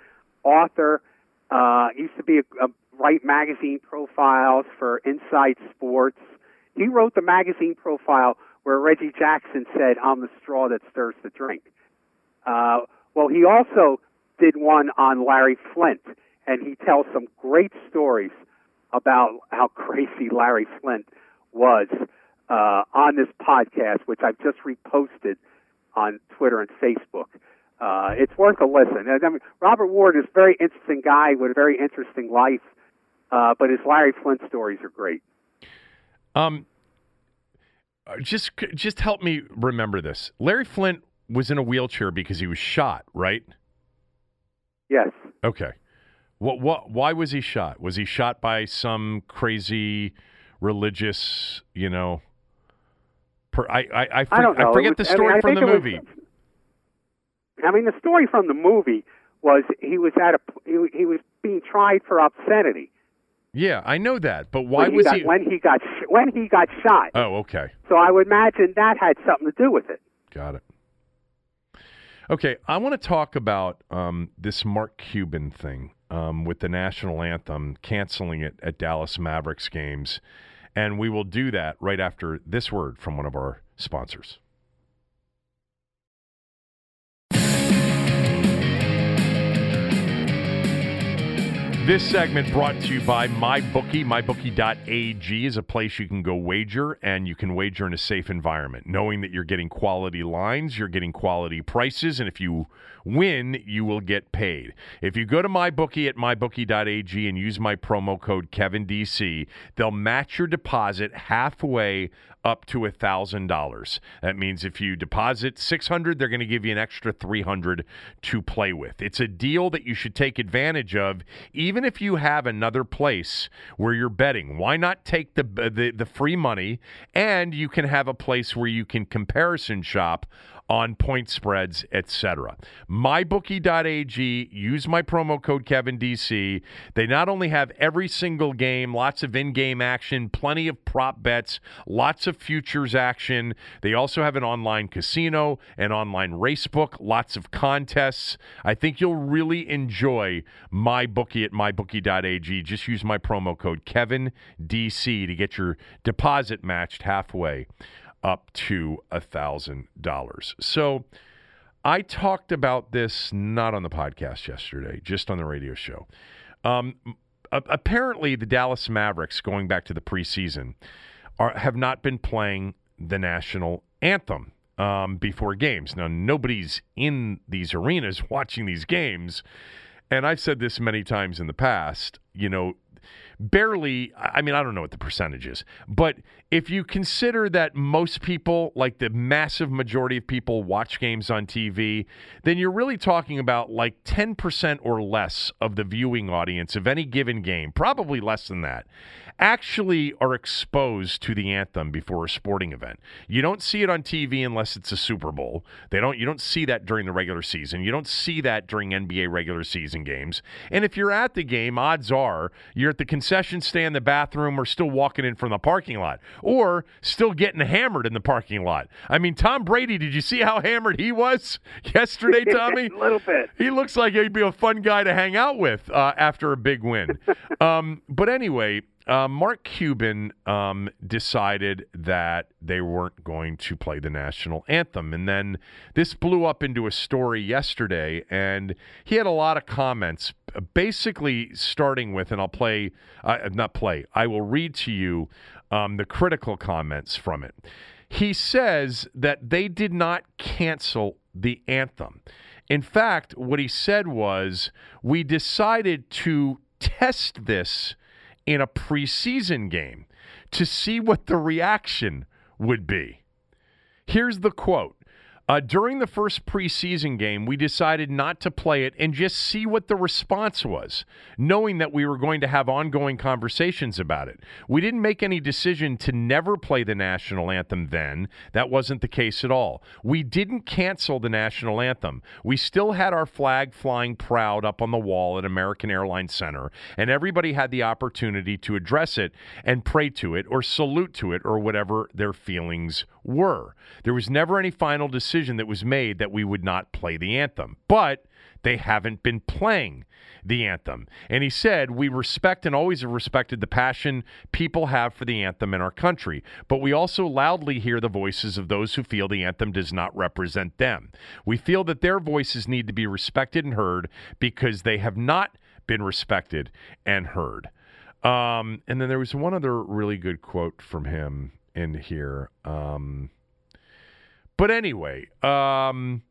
author. Uh, used to be a, a write magazine profiles for Inside Sports. He wrote the magazine profile where Reggie Jackson said, "I'm the straw that stirs the drink." Uh, well, he also did one on Larry Flynt, and he tells some great stories about how crazy Larry Flynt was uh, on this podcast, which I've just reposted on Twitter and Facebook. Uh, it's worth a listen. I mean, Robert Ward is a very interesting guy with a very interesting life, uh, but his Larry Flynt stories are great. Um, Uh, just just help me remember this. Larry Flynt was in a wheelchair because he was shot, right? Yes. Okay. What what why was he shot? Was he shot by some crazy religious, you know, per, I I I, for, I don't know. forget was- the I mean, story I from the it was- movie. I mean, the story from the movie was he was at a he, he was being tried for obscenity. Yeah, I know that. But why when he was got, he when he got sh- when he got shot? Oh, okay. So I would imagine that had something to do with it. Got it. Okay, I want to talk about um, this Mark Cuban thing um, with the national anthem, canceling it at Dallas Mavericks games. And we will do that right after this word from one of our sponsors. This segment brought to you by MyBookie. MyBookie.ag is a place you can go wager, and you can wager in a safe environment, knowing that you're getting quality lines, you're getting quality prices, and if you win, you will get paid. If you go to MyBookie at MyBookie.ag and use my promo code KevinDC, they'll match your deposit halfway up to a $1,000. That means if you deposit 600, they're going to give you an extra 300 to play with. It's a deal that you should take advantage of even if you have another place where you're betting. Why not take the the, the free money and you can have a place where you can comparison shop on point spreads, etc. MyBookie.ag, use my promo code KevinDC. They not only have every single game, lots of in game action, plenty of prop bets, lots of futures action. They also have an online casino, an online race book, lots of contests. I think you'll really enjoy MyBookie at MyBookie.ag. Just use my promo code KevinDC to get your deposit matched halfway up to a thousand dollars. So I talked about this not on the podcast yesterday, just on the radio show. Um, apparently, the Dallas Mavericks, going back to the preseason, are, have not been playing the national anthem um, before games. Now, nobody's in these arenas watching these games. And I've said this many times in the past, you know, barely, I mean, I don't know what the percentage is, but if you consider that most people, like the massive majority of people, watch games on TV, then you're really talking about like 10% or less of the viewing audience of any given game, probably less than that actually are exposed to the anthem before a sporting event. You don't see it on TV unless it's a Super Bowl. They don't you don't see that during the regular season. You don't see that during NBA regular season games. And if you're at the game, odds are you're at the stand, the bathroom, or still walking in from the parking lot, or still getting hammered in the parking lot. I mean, Tom Brady, did you see how hammered he was yesterday, Tommy? a little bit. He looks like he'd be a fun guy to hang out with uh, after a big win. um, but anyway, uh, Mark Cuban um, decided that they weren't going to play the national anthem. And then this blew up into a story yesterday, and he had a lot of comments, basically starting with, and I'll play, uh, not play, I will read to you um, the critical comments from it. He says that they did not cancel the anthem. In fact, what he said was, we decided to test this in a preseason game to see what the reaction would be. Here's the quote uh, during the first preseason game, we decided not to play it and just see what the response was, knowing that we were going to have ongoing conversations about it. We didn't make any decision to never play the national anthem then. That wasn't the case at all. We didn't cancel the national anthem. We still had our flag flying proud up on the wall at American Airlines Center, and everybody had the opportunity to address it and pray to it or salute to it or whatever their feelings were. There was never any final decision that was made that we would not play the anthem. But they haven't been playing the anthem. And he said, We respect and always have respected the passion people have for the anthem in our country, but we also loudly hear the voices of those who feel the anthem does not represent them. We feel that their voices need to be respected and heard because they have not been respected and heard. Um, and then there was one other really good quote from him in here. Um, but anyway, um,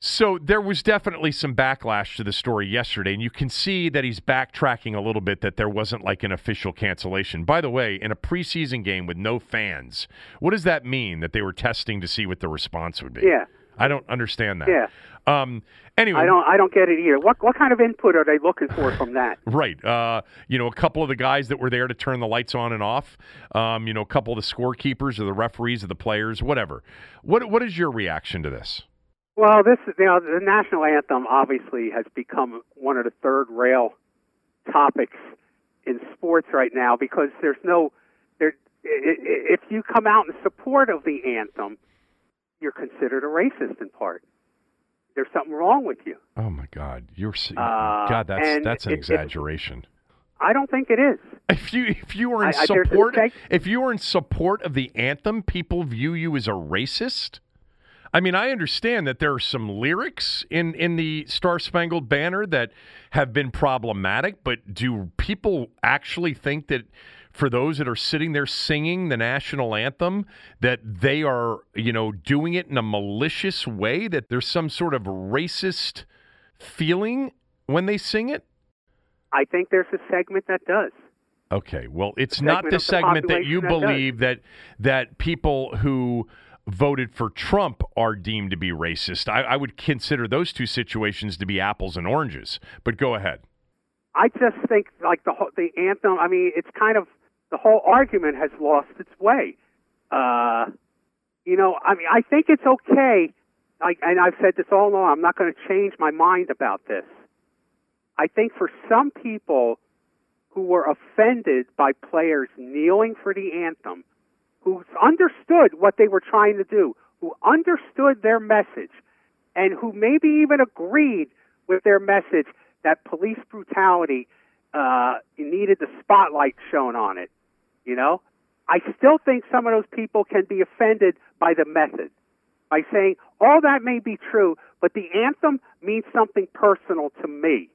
so there was definitely some backlash to the story yesterday, and you can see that he's backtracking a little bit that there wasn't like an official cancellation. By the way, in a preseason game with no fans, what does that mean that they were testing to see what the response would be? Yeah. I don't understand that. Yeah. Um, anyway, I don't. I don't get it either. What what kind of input are they looking for from that? right. Uh, you know, a couple of the guys that were there to turn the lights on and off. Um, you know, a couple of the scorekeepers or the referees or the players, whatever. What what is your reaction to this? Well, this is you know the national anthem obviously has become one of the third rail topics in sports right now because there's no there. If you come out in support of the anthem, you're considered a racist in part there's something wrong with you. Oh my God, you're uh, God. That's that's an it, exaggeration. I don't think it is. If you if you were in I, support I, if you were in support of the anthem, people view you as a racist. I mean, I understand that there are some lyrics in in the Star Spangled Banner that have been problematic, but do people actually think that for those that are sitting there singing the national anthem that they are, you know, doing it in a malicious way, that there's some sort of racist feeling when they sing it? I think there's a segment that does. Okay, well, it's not the segment that you believe that that people who voted for Trump are deemed to be racist. I, I would consider those two situations to be apples and oranges. But go ahead. I just think like the the anthem. I mean, it's kind of the whole argument has lost its way. Uh, you know, I mean, I think it's okay. I, and I've said this all along. I'm not going to change my mind about this. I think for some people who were offended by players kneeling for the anthem, who understood what they were trying to do, who understood their message, and who maybe even agreed with their message that police brutality uh, needed the spotlight shown on it. You know, I still think some of those people can be offended by the method, by saying all that may be true, but the anthem means something personal to me,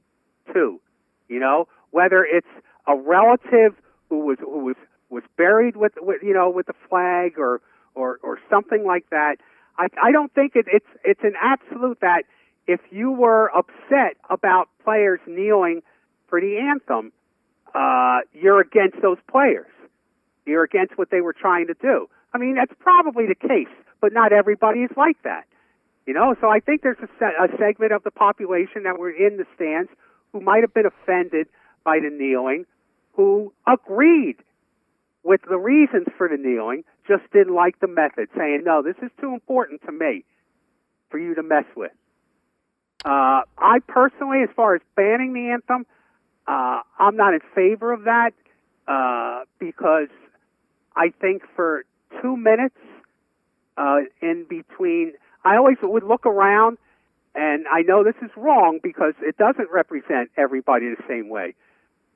too. You know, whether it's a relative who was who was was buried with, with you know with the flag or or or something like that. I I don't think it, it's it's an absolute that if you were upset about players kneeling for the anthem, uh, you're against those players. You're against what they were trying to do. I mean, that's probably the case, but not everybody is like that. You know, so I think there's a, se- a segment of the population that were in the stands who might have been offended by the kneeling, who agreed with the reasons for the kneeling, just didn't like the method, saying, no, this is too important to me for you to mess with. Uh, I personally, as far as banning the anthem, uh, I'm not in favor of that uh, because I think for two minutes uh, in between, I always would look around, and I know this is wrong because it doesn't represent everybody the same way.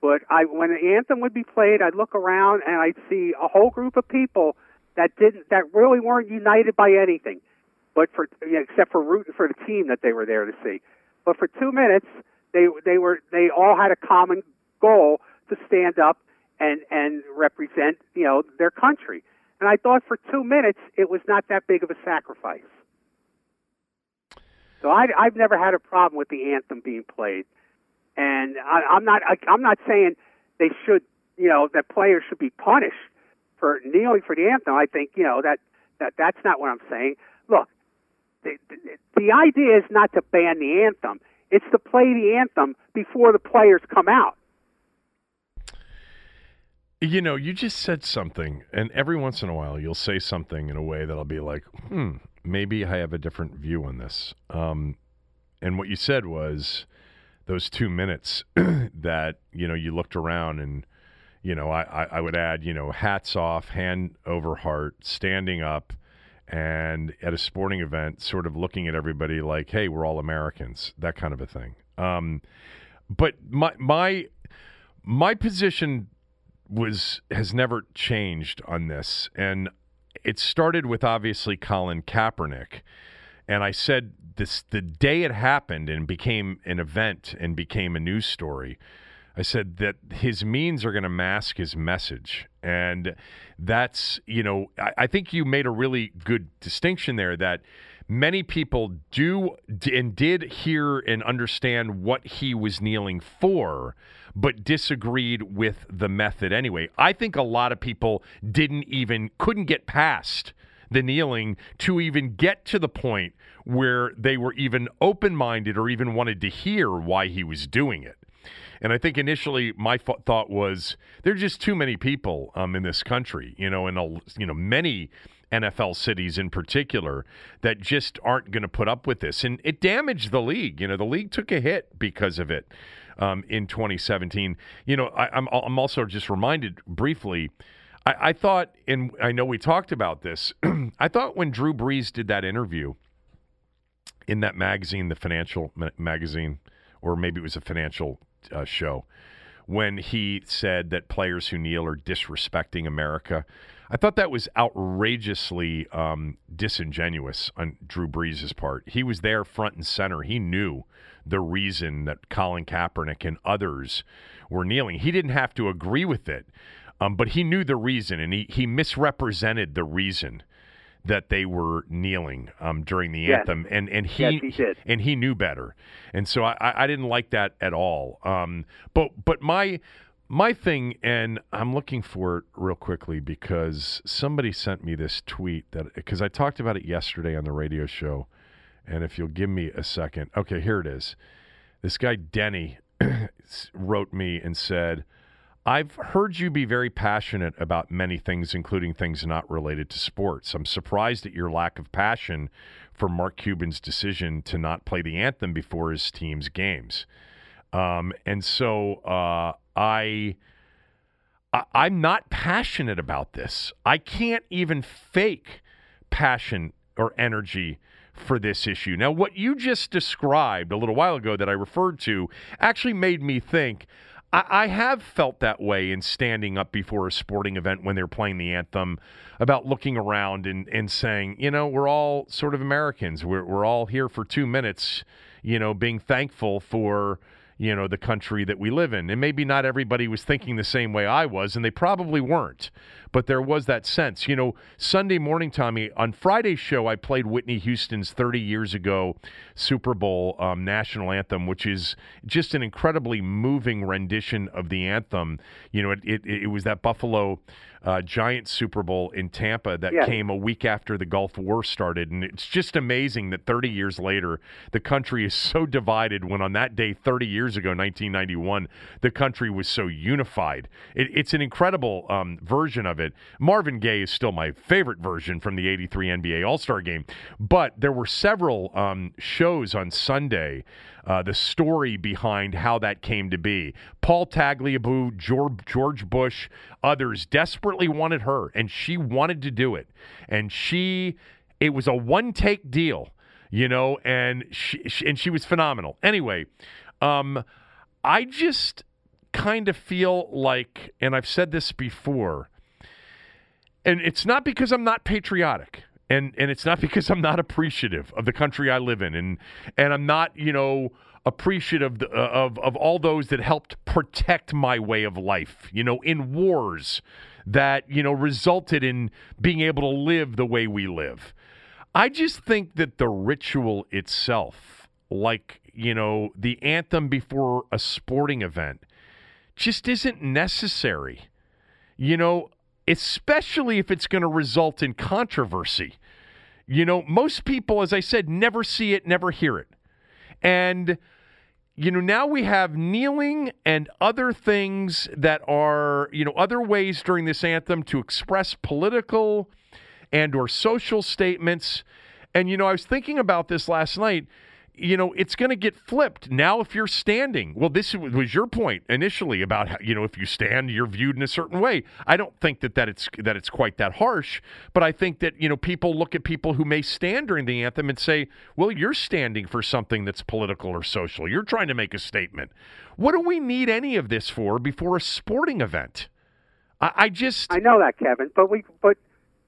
But I, when the anthem would be played, I'd look around and I'd see a whole group of people that didn't, that really weren't united by anything, but for except for rooting for the team that they were there to see. But for two minutes, they they were they all had a common goal to stand up and and represent you know their country. And I thought for two minutes it was not that big of a sacrifice. So I, I've never had a problem with the anthem being played, and I, I'm not I, I'm not saying they should you know that players should be punished for kneeling for the anthem. I think you know that that that's not what I'm saying. Look, the, the, the idea is not to ban the anthem. It's to play the anthem before the players come out. You know, you just said something, and every once in a while you'll say something in a way that'll be like, hmm, maybe I have a different view on this. Um, and what you said was those two minutes that, you know, you looked around and, you know, I, I, I would add, you know, hats off, hand over heart, standing up, and at a sporting event, sort of looking at everybody like, hey, we're all Americans, that kind of a thing. Um, but my, my, my position was has never changed on this, and it started with obviously Colin Kaepernick, and I said this the day it happened and became an event and became a news story. I said that his means are going to mask his message. And that's, you know, I, I, think you made a really good distinction there that many people do and did hear and understand what he was kneeling for, but disagreed with the method anyway. I think a lot of people didn't even, couldn't get past the kneeling to even get to the point where they were even open minded or even wanted to hear why he was doing it. And I think initially my thought was there are just too many people um, in this country, you know, and you know many NFL cities in particular that just aren't going to put up with this. And it damaged the league. You know, the league took a hit because of it um, in 2017. You know, I, am I'm, I'm also just reminded briefly. I, I thought, and I know we talked about this. I thought when Drew Brees did that interview in that magazine, the financial ma- magazine, or maybe it was a financial uh, show, when he said that players who kneel are disrespecting America. I thought that was outrageously um, disingenuous on Drew Brees' part. He was there front and center. He knew the reason that Colin Kaepernick and others were kneeling. He didn't have to agree with it, um, but he knew the reason, and he, he misrepresented the reason that they were kneeling um, during the yes. anthem, and and he, yes, he and he knew better, and so I, I didn't like that at all. Um, but but my my thing, and I'm looking for it real quickly because somebody sent me this tweet that because I talked about it yesterday on the radio show, and if you'll give me a second, okay, here it is. This guy Denny wrote me and said. I've heard you be very passionate about many things, including things not related to sports. I'm surprised at your lack of passion for Mark Cuban's decision to not play the anthem before his team's games. Um, and so uh, I, I, I'm not passionate about this. I can't even fake passion or energy for this issue. Now, what you just described a little while ago that I referred to actually made me think I, have felt that way in standing up before a sporting event when they're playing the anthem about looking around and, and saying, you know, we're all sort of Americans. We're, we're all here for two minutes, you know, being thankful for you know the country that we live in and maybe not everybody was thinking the same way i was and they probably weren't but there was that sense you know sunday morning tommy on friday's show i played whitney houston's 30 years ago super bowl um, national anthem which is just an incredibly moving rendition of the anthem you know it, it, it was that buffalo uh, giant Super Bowl in Tampa that yeah. came a week after the Gulf War started. And it's just amazing that 30 years later, the country is so divided when on that day, 30 years ago, 1991, the country was so unified. It, it's an incredible um, version of it. Marvin Gaye is still my favorite version from the 83 NBA All Star game. But there were several um, shows on Sunday uh, the story behind how that came to be. Paul Tagliabue, George, George Bush, others desperately wanted her, and she wanted to do it. And she, it was a one take deal, you know, and she, she and she was phenomenal. Anyway, um, I just kind of feel like, and I've said this before, and it's not because I'm not patriotic and and it's not because I'm not appreciative of the country I live in, and and I'm not you know appreciative of, uh, of of all those that helped protect my way of life, you know, in wars that you know resulted in being able to live the way we live. I just think that the ritual itself, like you know the anthem before a sporting event, just isn't necessary. You know, especially if it's going to result in controversy. You know, most people, as I said, never see it, never hear it. And, you know, now we have kneeling and other things that are, you know, other ways during this anthem to express political and or social statements. And, you know, I was thinking about this last night you know, it's going to get flipped. Now, if you're standing, well, this was your point initially about how, you know, if you stand, you're viewed in a certain way. I don't think that, that it's that it's quite that harsh, but I think that, you know, people look at people who may stand during the anthem and say, well, you're standing for something that's political or social. You're trying to make a statement. What do we need any of this for before a sporting event? I, I just I know that, Kevin, but we but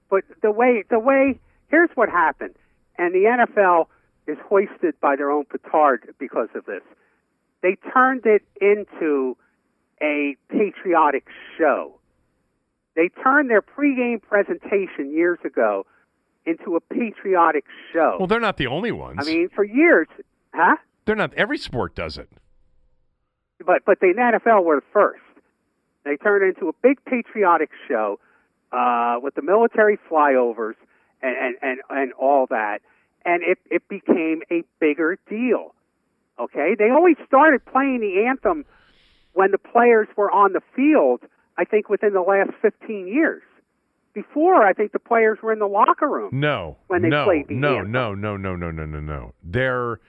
but the way the way here's what happened. And the NFL is hoisted by their own petard because of this. They turned it into a patriotic show. They turned their pregame presentation years ago into a patriotic show. Well, they're not the only ones. I mean, for years, huh? They're not. Every sport does it. But but the NFL were the first. They turned it into a big patriotic show uh, with the military flyovers and, and, and, and all that and it, it became a bigger deal. Okay, they always started playing the anthem when the players were on the field. I think within the last 15 years. Before, I think the players were in the locker room. No, when they no, played the no, anthem. no, no, no, no, no, no, no. They're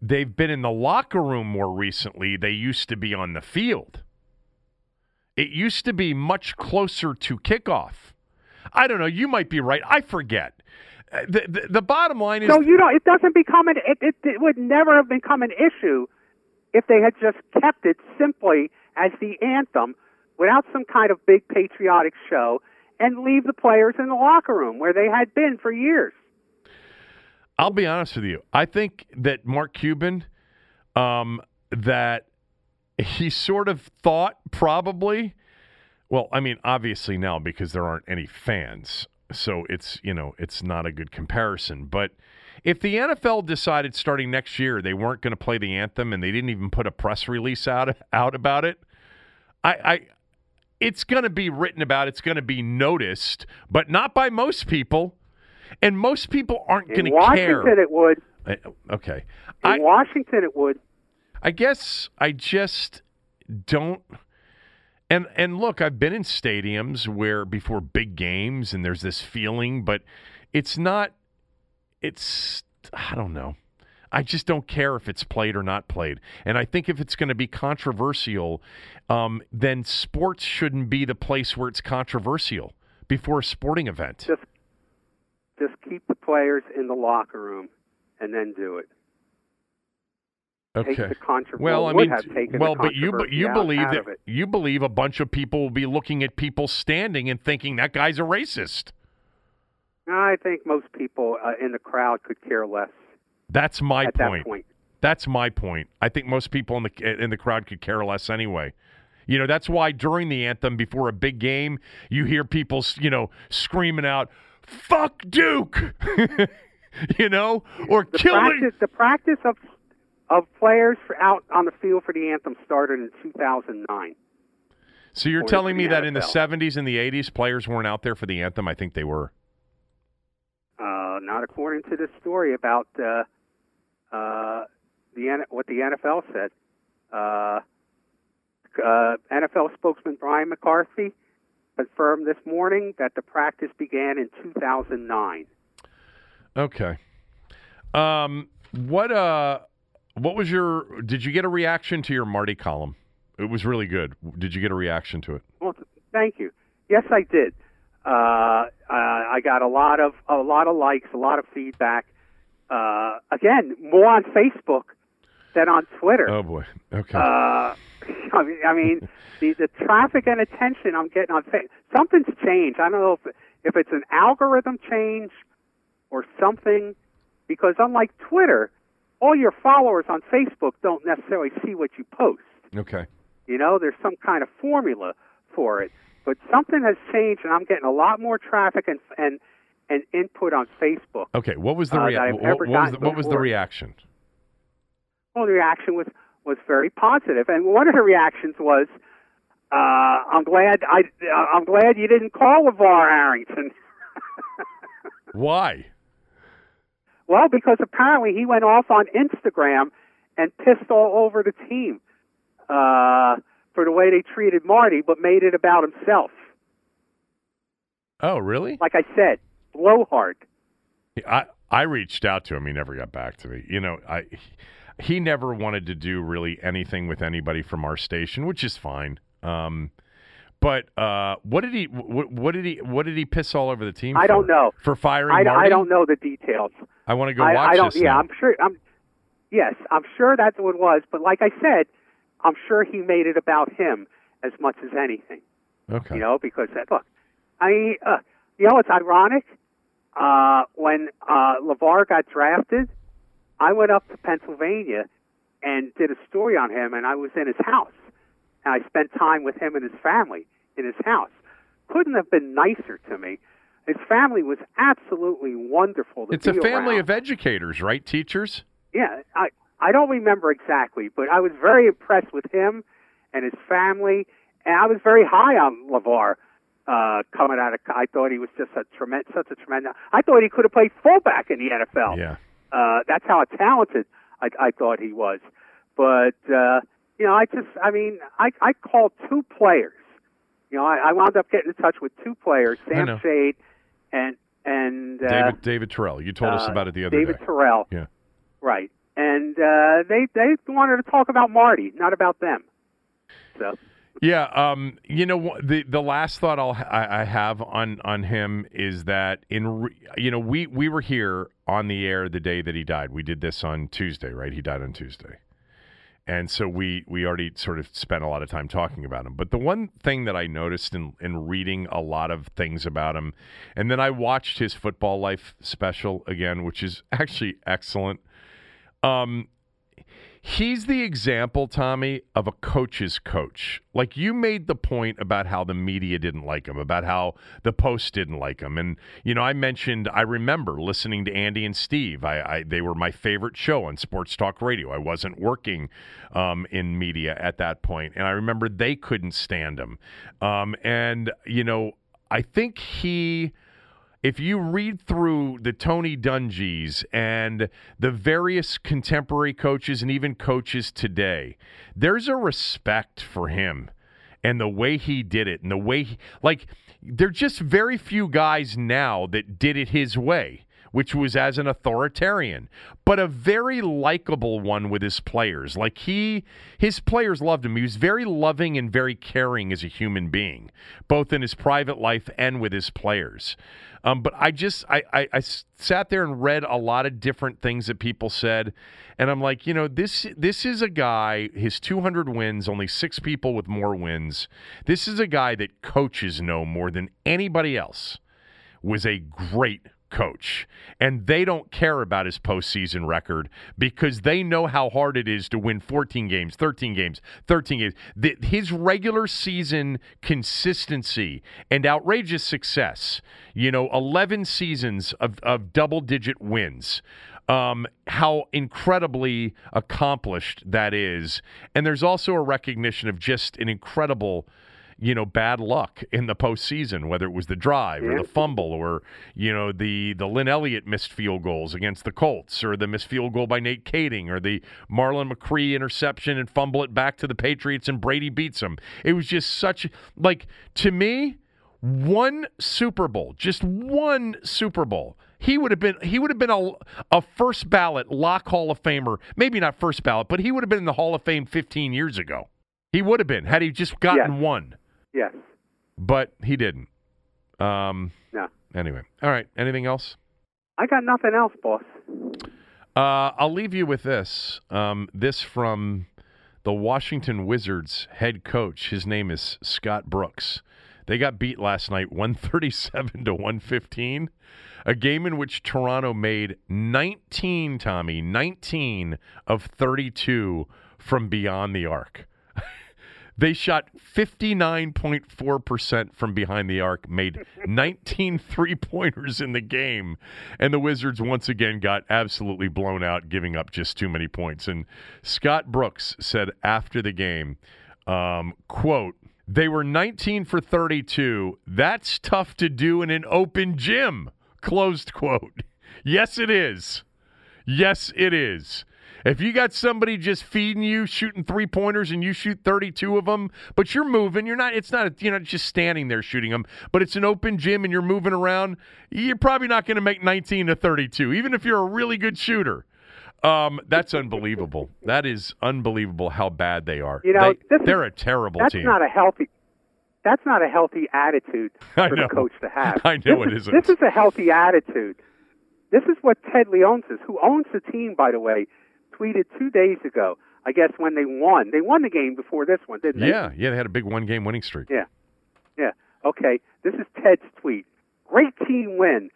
they've been in the locker room more recently. They used to be on the field. It used to be much closer to kickoff. I don't know. You might be right. I forget. Uh, the, the, the bottom line is No, you know it doesn't become an it, it, it would never have become an issue if they had just kept it simply as the anthem without some kind of big patriotic show and leave the players in the locker room where they had been for years. I'll be honest with you. I think that Mark Cuban, um, that he sort of thought probably, well, I mean, obviously now because there aren't any fans, so it's you know it's not a good comparison. But if the NFL decided starting next year they weren't going to play the anthem and they didn't even put a press release out out about it, I, I it's going to be written about. It's going to be noticed, but not by most people. And most people aren't going to care. Washington, it would. I, okay. In I, Washington, it would. I guess I just don't and and look, I've been in stadiums where before big games and there's this feeling, but it's not it's I don't know. I just don't care if it's played or not played. And I think if it's going to be controversial, um, then sports shouldn't be the place where it's controversial before a sporting event. Just, just keep the players in the locker room and then do it. Take Okay. the controversy. Well, I mean, have taken well, but you controversy you believe out that you believe a bunch of people will be looking at people standing and thinking that guy's a racist. I think most people uh, in the crowd could care less That's my point. that point. That's my point. I think most people in the in the crowd could care less anyway. You know, that's why during the anthem before a big game, you hear people, you know, screaming out, "Fuck Duke," you know, or The killing. practice, the practice of of players for out on the field for the anthem started in 2009. So you're telling me that in the 70s and the 80s, players weren't out there for the anthem? I think they were. Uh, not according to this story about uh, uh, the what the NFL said. Uh, uh, NFL spokesman Brian McCarthy confirmed this morning that the practice began in 2009. Okay. Um, what uh, what was your? Did you get a reaction to your Marty column? It was really good. Did you get a reaction to it? Well, thank you. Yes, I did. Uh, I got a lot of a lot of likes, a lot of feedback. Uh, again, more on Facebook than on Twitter. Oh boy. Okay. Uh, I mean, I mean the the traffic and attention I'm getting on fa- something's changed. I don't know if if it's an algorithm change or something, because unlike Twitter, all your followers on Facebook don't necessarily see what you post. okay. You know, there's some kind of formula for it. But something has changed, and I'm getting a lot more traffic and and and input on Facebook. Okay. What was the Uh, rea- that I've what, what was the, what was the reaction? Well, the reaction was was very positive. positive, and one of the reactions was, uh, "I'm glad I I'm glad you didn't call LaVar Arrington." Why? Well, because apparently he went off on Instagram and pissed all over the team uh, for the way they treated Marty, but made it about himself. Oh, really? Like I said, blowhard. I I reached out to him. He never got back to me. You know, I he never wanted to do really anything with anybody from our station, which is fine. Um, but uh, what did he what, what did he what did he piss all over the team? I for? don't know. for firing I, Marty. I don't know the details. I want to go I, watch I don't. this. Yeah, now. I'm sure. I'm. Yes, I'm sure that's what it was. But like I said, I'm sure he made it about him as much as anything. okay. You know, because uh, look, I mean, uh, you know, it's ironic. Uh, when uh, LaVar got drafted, I went up to Pennsylvania and did a story on him, and I was in his house, and I spent time with him and his family in his house. Couldn't have been nicer to me. His family was absolutely wonderful. It's a family around. of educators, right? Teachers. Yeah, I I don't remember exactly, but I was very impressed with him and his family, and I was very high on LaVar uh, coming out of. I thought he was just a tremendous, such a tremendous. I thought he could have played fullback in the NFL. Yeah. Uh, that's how talented I, I thought he was. But uh, you know, I just, I mean, I I called two players. You know, I, I wound up getting in touch with two players, Sam Shade and and uh, David David Terrell. You told us uh, about it the other David day. David Terrell. Yeah. Right. And uh, they they wanted to talk about Marty, not about them. So Yeah, um, you know the the last thought I'll I, I have on on him is that in re, you know we we were here on the air the day that he died. We did this on Tuesday, right? He died on Tuesday, and so we we already sort of spent a lot of time talking about him. But the one thing that I noticed in in reading a lot of things about him, and then I watched his football life special again, which is actually excellent. Um, He's the example, Tommy, of a coach's coach. Like you made the point about how the media didn't like him, about how the Post didn't like him, and you know I mentioned I remember listening to Andy and Steve. I, I they were my favorite show on Sports Talk Radio. I wasn't working um, in media at that point, and I remember they couldn't stand him. Um, and you know I think he if you read through the Tony Dungys and the various contemporary coaches and even coaches today, there's a respect for him and the way he did it and the way he, like there're just very few guys now that did it his way. Which was as an authoritarian, but a very likable one with his players. Like he, his players loved him. He was very loving and very caring as a human being, both in his private life and with his players. Um, but I just I, I, I sat there and read a lot of different things that people said, and I'm like, you know, this this is a guy. His 200 wins, only six people with more wins. This is a guy that coaches know more than anybody else. Was a great coach. And they don't care about his postseason record because they know how hard it is to win 14 games, 13 games, 13 games. The, his regular season consistency and outrageous success, you know, 11 seasons of, of double digit wins. Um, how incredibly accomplished that is. And there's also a recognition of just an incredible you know, bad luck in the postseason, whether it was the drive or the mm-hmm. fumble or, you know, the, the Lin Elliott missed field goals against the Colts or the missed field goal by Nate Kaeding or the Marlon McCree interception and fumble it back to the Patriots and Brady beats them. It was just such, like, to me, one Super Bowl, just one Super Bowl. He would have been he would have been a, a first ballot lock Hall of Famer. Maybe not first ballot, but he would have been in the Hall of Fame 15 years ago. He would have been had he just gotten one. Yes. But he didn't. Um, no. Anyway, all right. Anything else? I got nothing else, boss. Uh, I'll leave you with this. Um, this from the Washington Wizards head coach. His name is Scott Brooks. They got beat last night, 137 to 115. A game in which Toronto made 19, Tommy, 19 of 32 from beyond the arc. They shot 59.4% from behind the arc, made 19 three pointers in the game, and the Wizards once again got absolutely blown out, giving up just too many points. And Scott Brooks said after the game, um, quote, they were 19 for 32. That's tough to do in an open gym. Closed quote. Yes, it is. Yes, it is. If you got somebody just feeding you, shooting three pointers, and you shoot 32 of them, but you're moving, you're not, it's not, a, you're not just standing there shooting them, but it's an open gym and you're moving around, you're probably not going to make 19 to 32, even if you're a really good shooter. Um, that's unbelievable. That is unbelievable how bad they are. You know, they, are a terrible that's team. That's not a healthy. That's not a healthy attitude for the coach to have. I know this it is, isn't. This is a healthy attitude. This is what Ted Leonsis, who owns the team, by the way, tweeted two days ago. I guess when they won, they won the game before this one, didn't they? Yeah, yeah, they had a big one-game winning streak. Yeah, yeah. Okay, this is Ted's tweet. Great team win,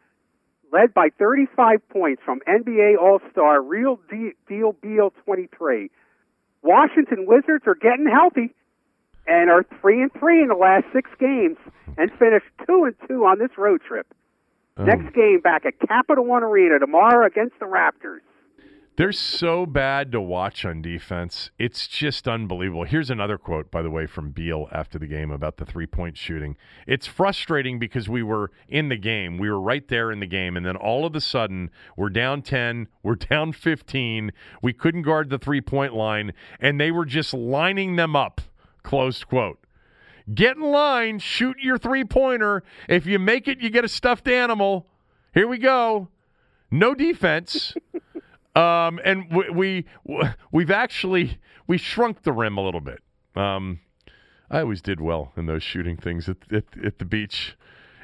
led by 35 points from NBA All-Star Real Deal Beal 23. Washington Wizards are getting healthy and are three and three in the last six games and finished two and two on this road trip. Oh. Next game back at Capital One Arena tomorrow against the Raptors. They're so bad to watch on defense. It's just unbelievable. Here's another quote, by the way, from Beal after the game about the three point shooting. It's frustrating because we were in the game. We were right there in the game. And then all of a sudden, we're down 10, we're down 15. We couldn't guard the three point line, and they were just lining them up. Closed quote. Get in line, shoot your three pointer. If you make it, you get a stuffed animal. Here we go. No defense. Um, and we, we we've actually we shrunk the rim a little bit. Um, I always did well in those shooting things at, at, at the beach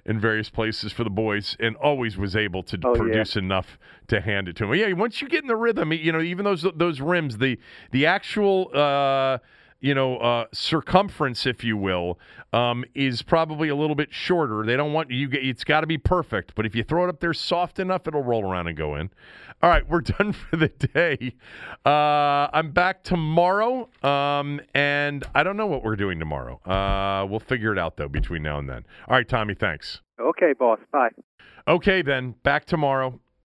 in various places for the boys, and always was able to oh, produce yeah. enough to hand it to them. Yeah, once you get in the rhythm, you know, even those those rims, the the actual. Uh, you know, uh, circumference, if you will, um, is probably a little bit shorter. They don't want you. It's got to be perfect, but if you throw it up there soft enough, it'll roll around and go in. All right, we're done for the day. Uh, I'm back tomorrow, um, and I don't know what we're doing tomorrow. Uh, we'll figure it out though between now and then. All right, Tommy, thanks. Okay, boss. Bye. Okay, then back tomorrow.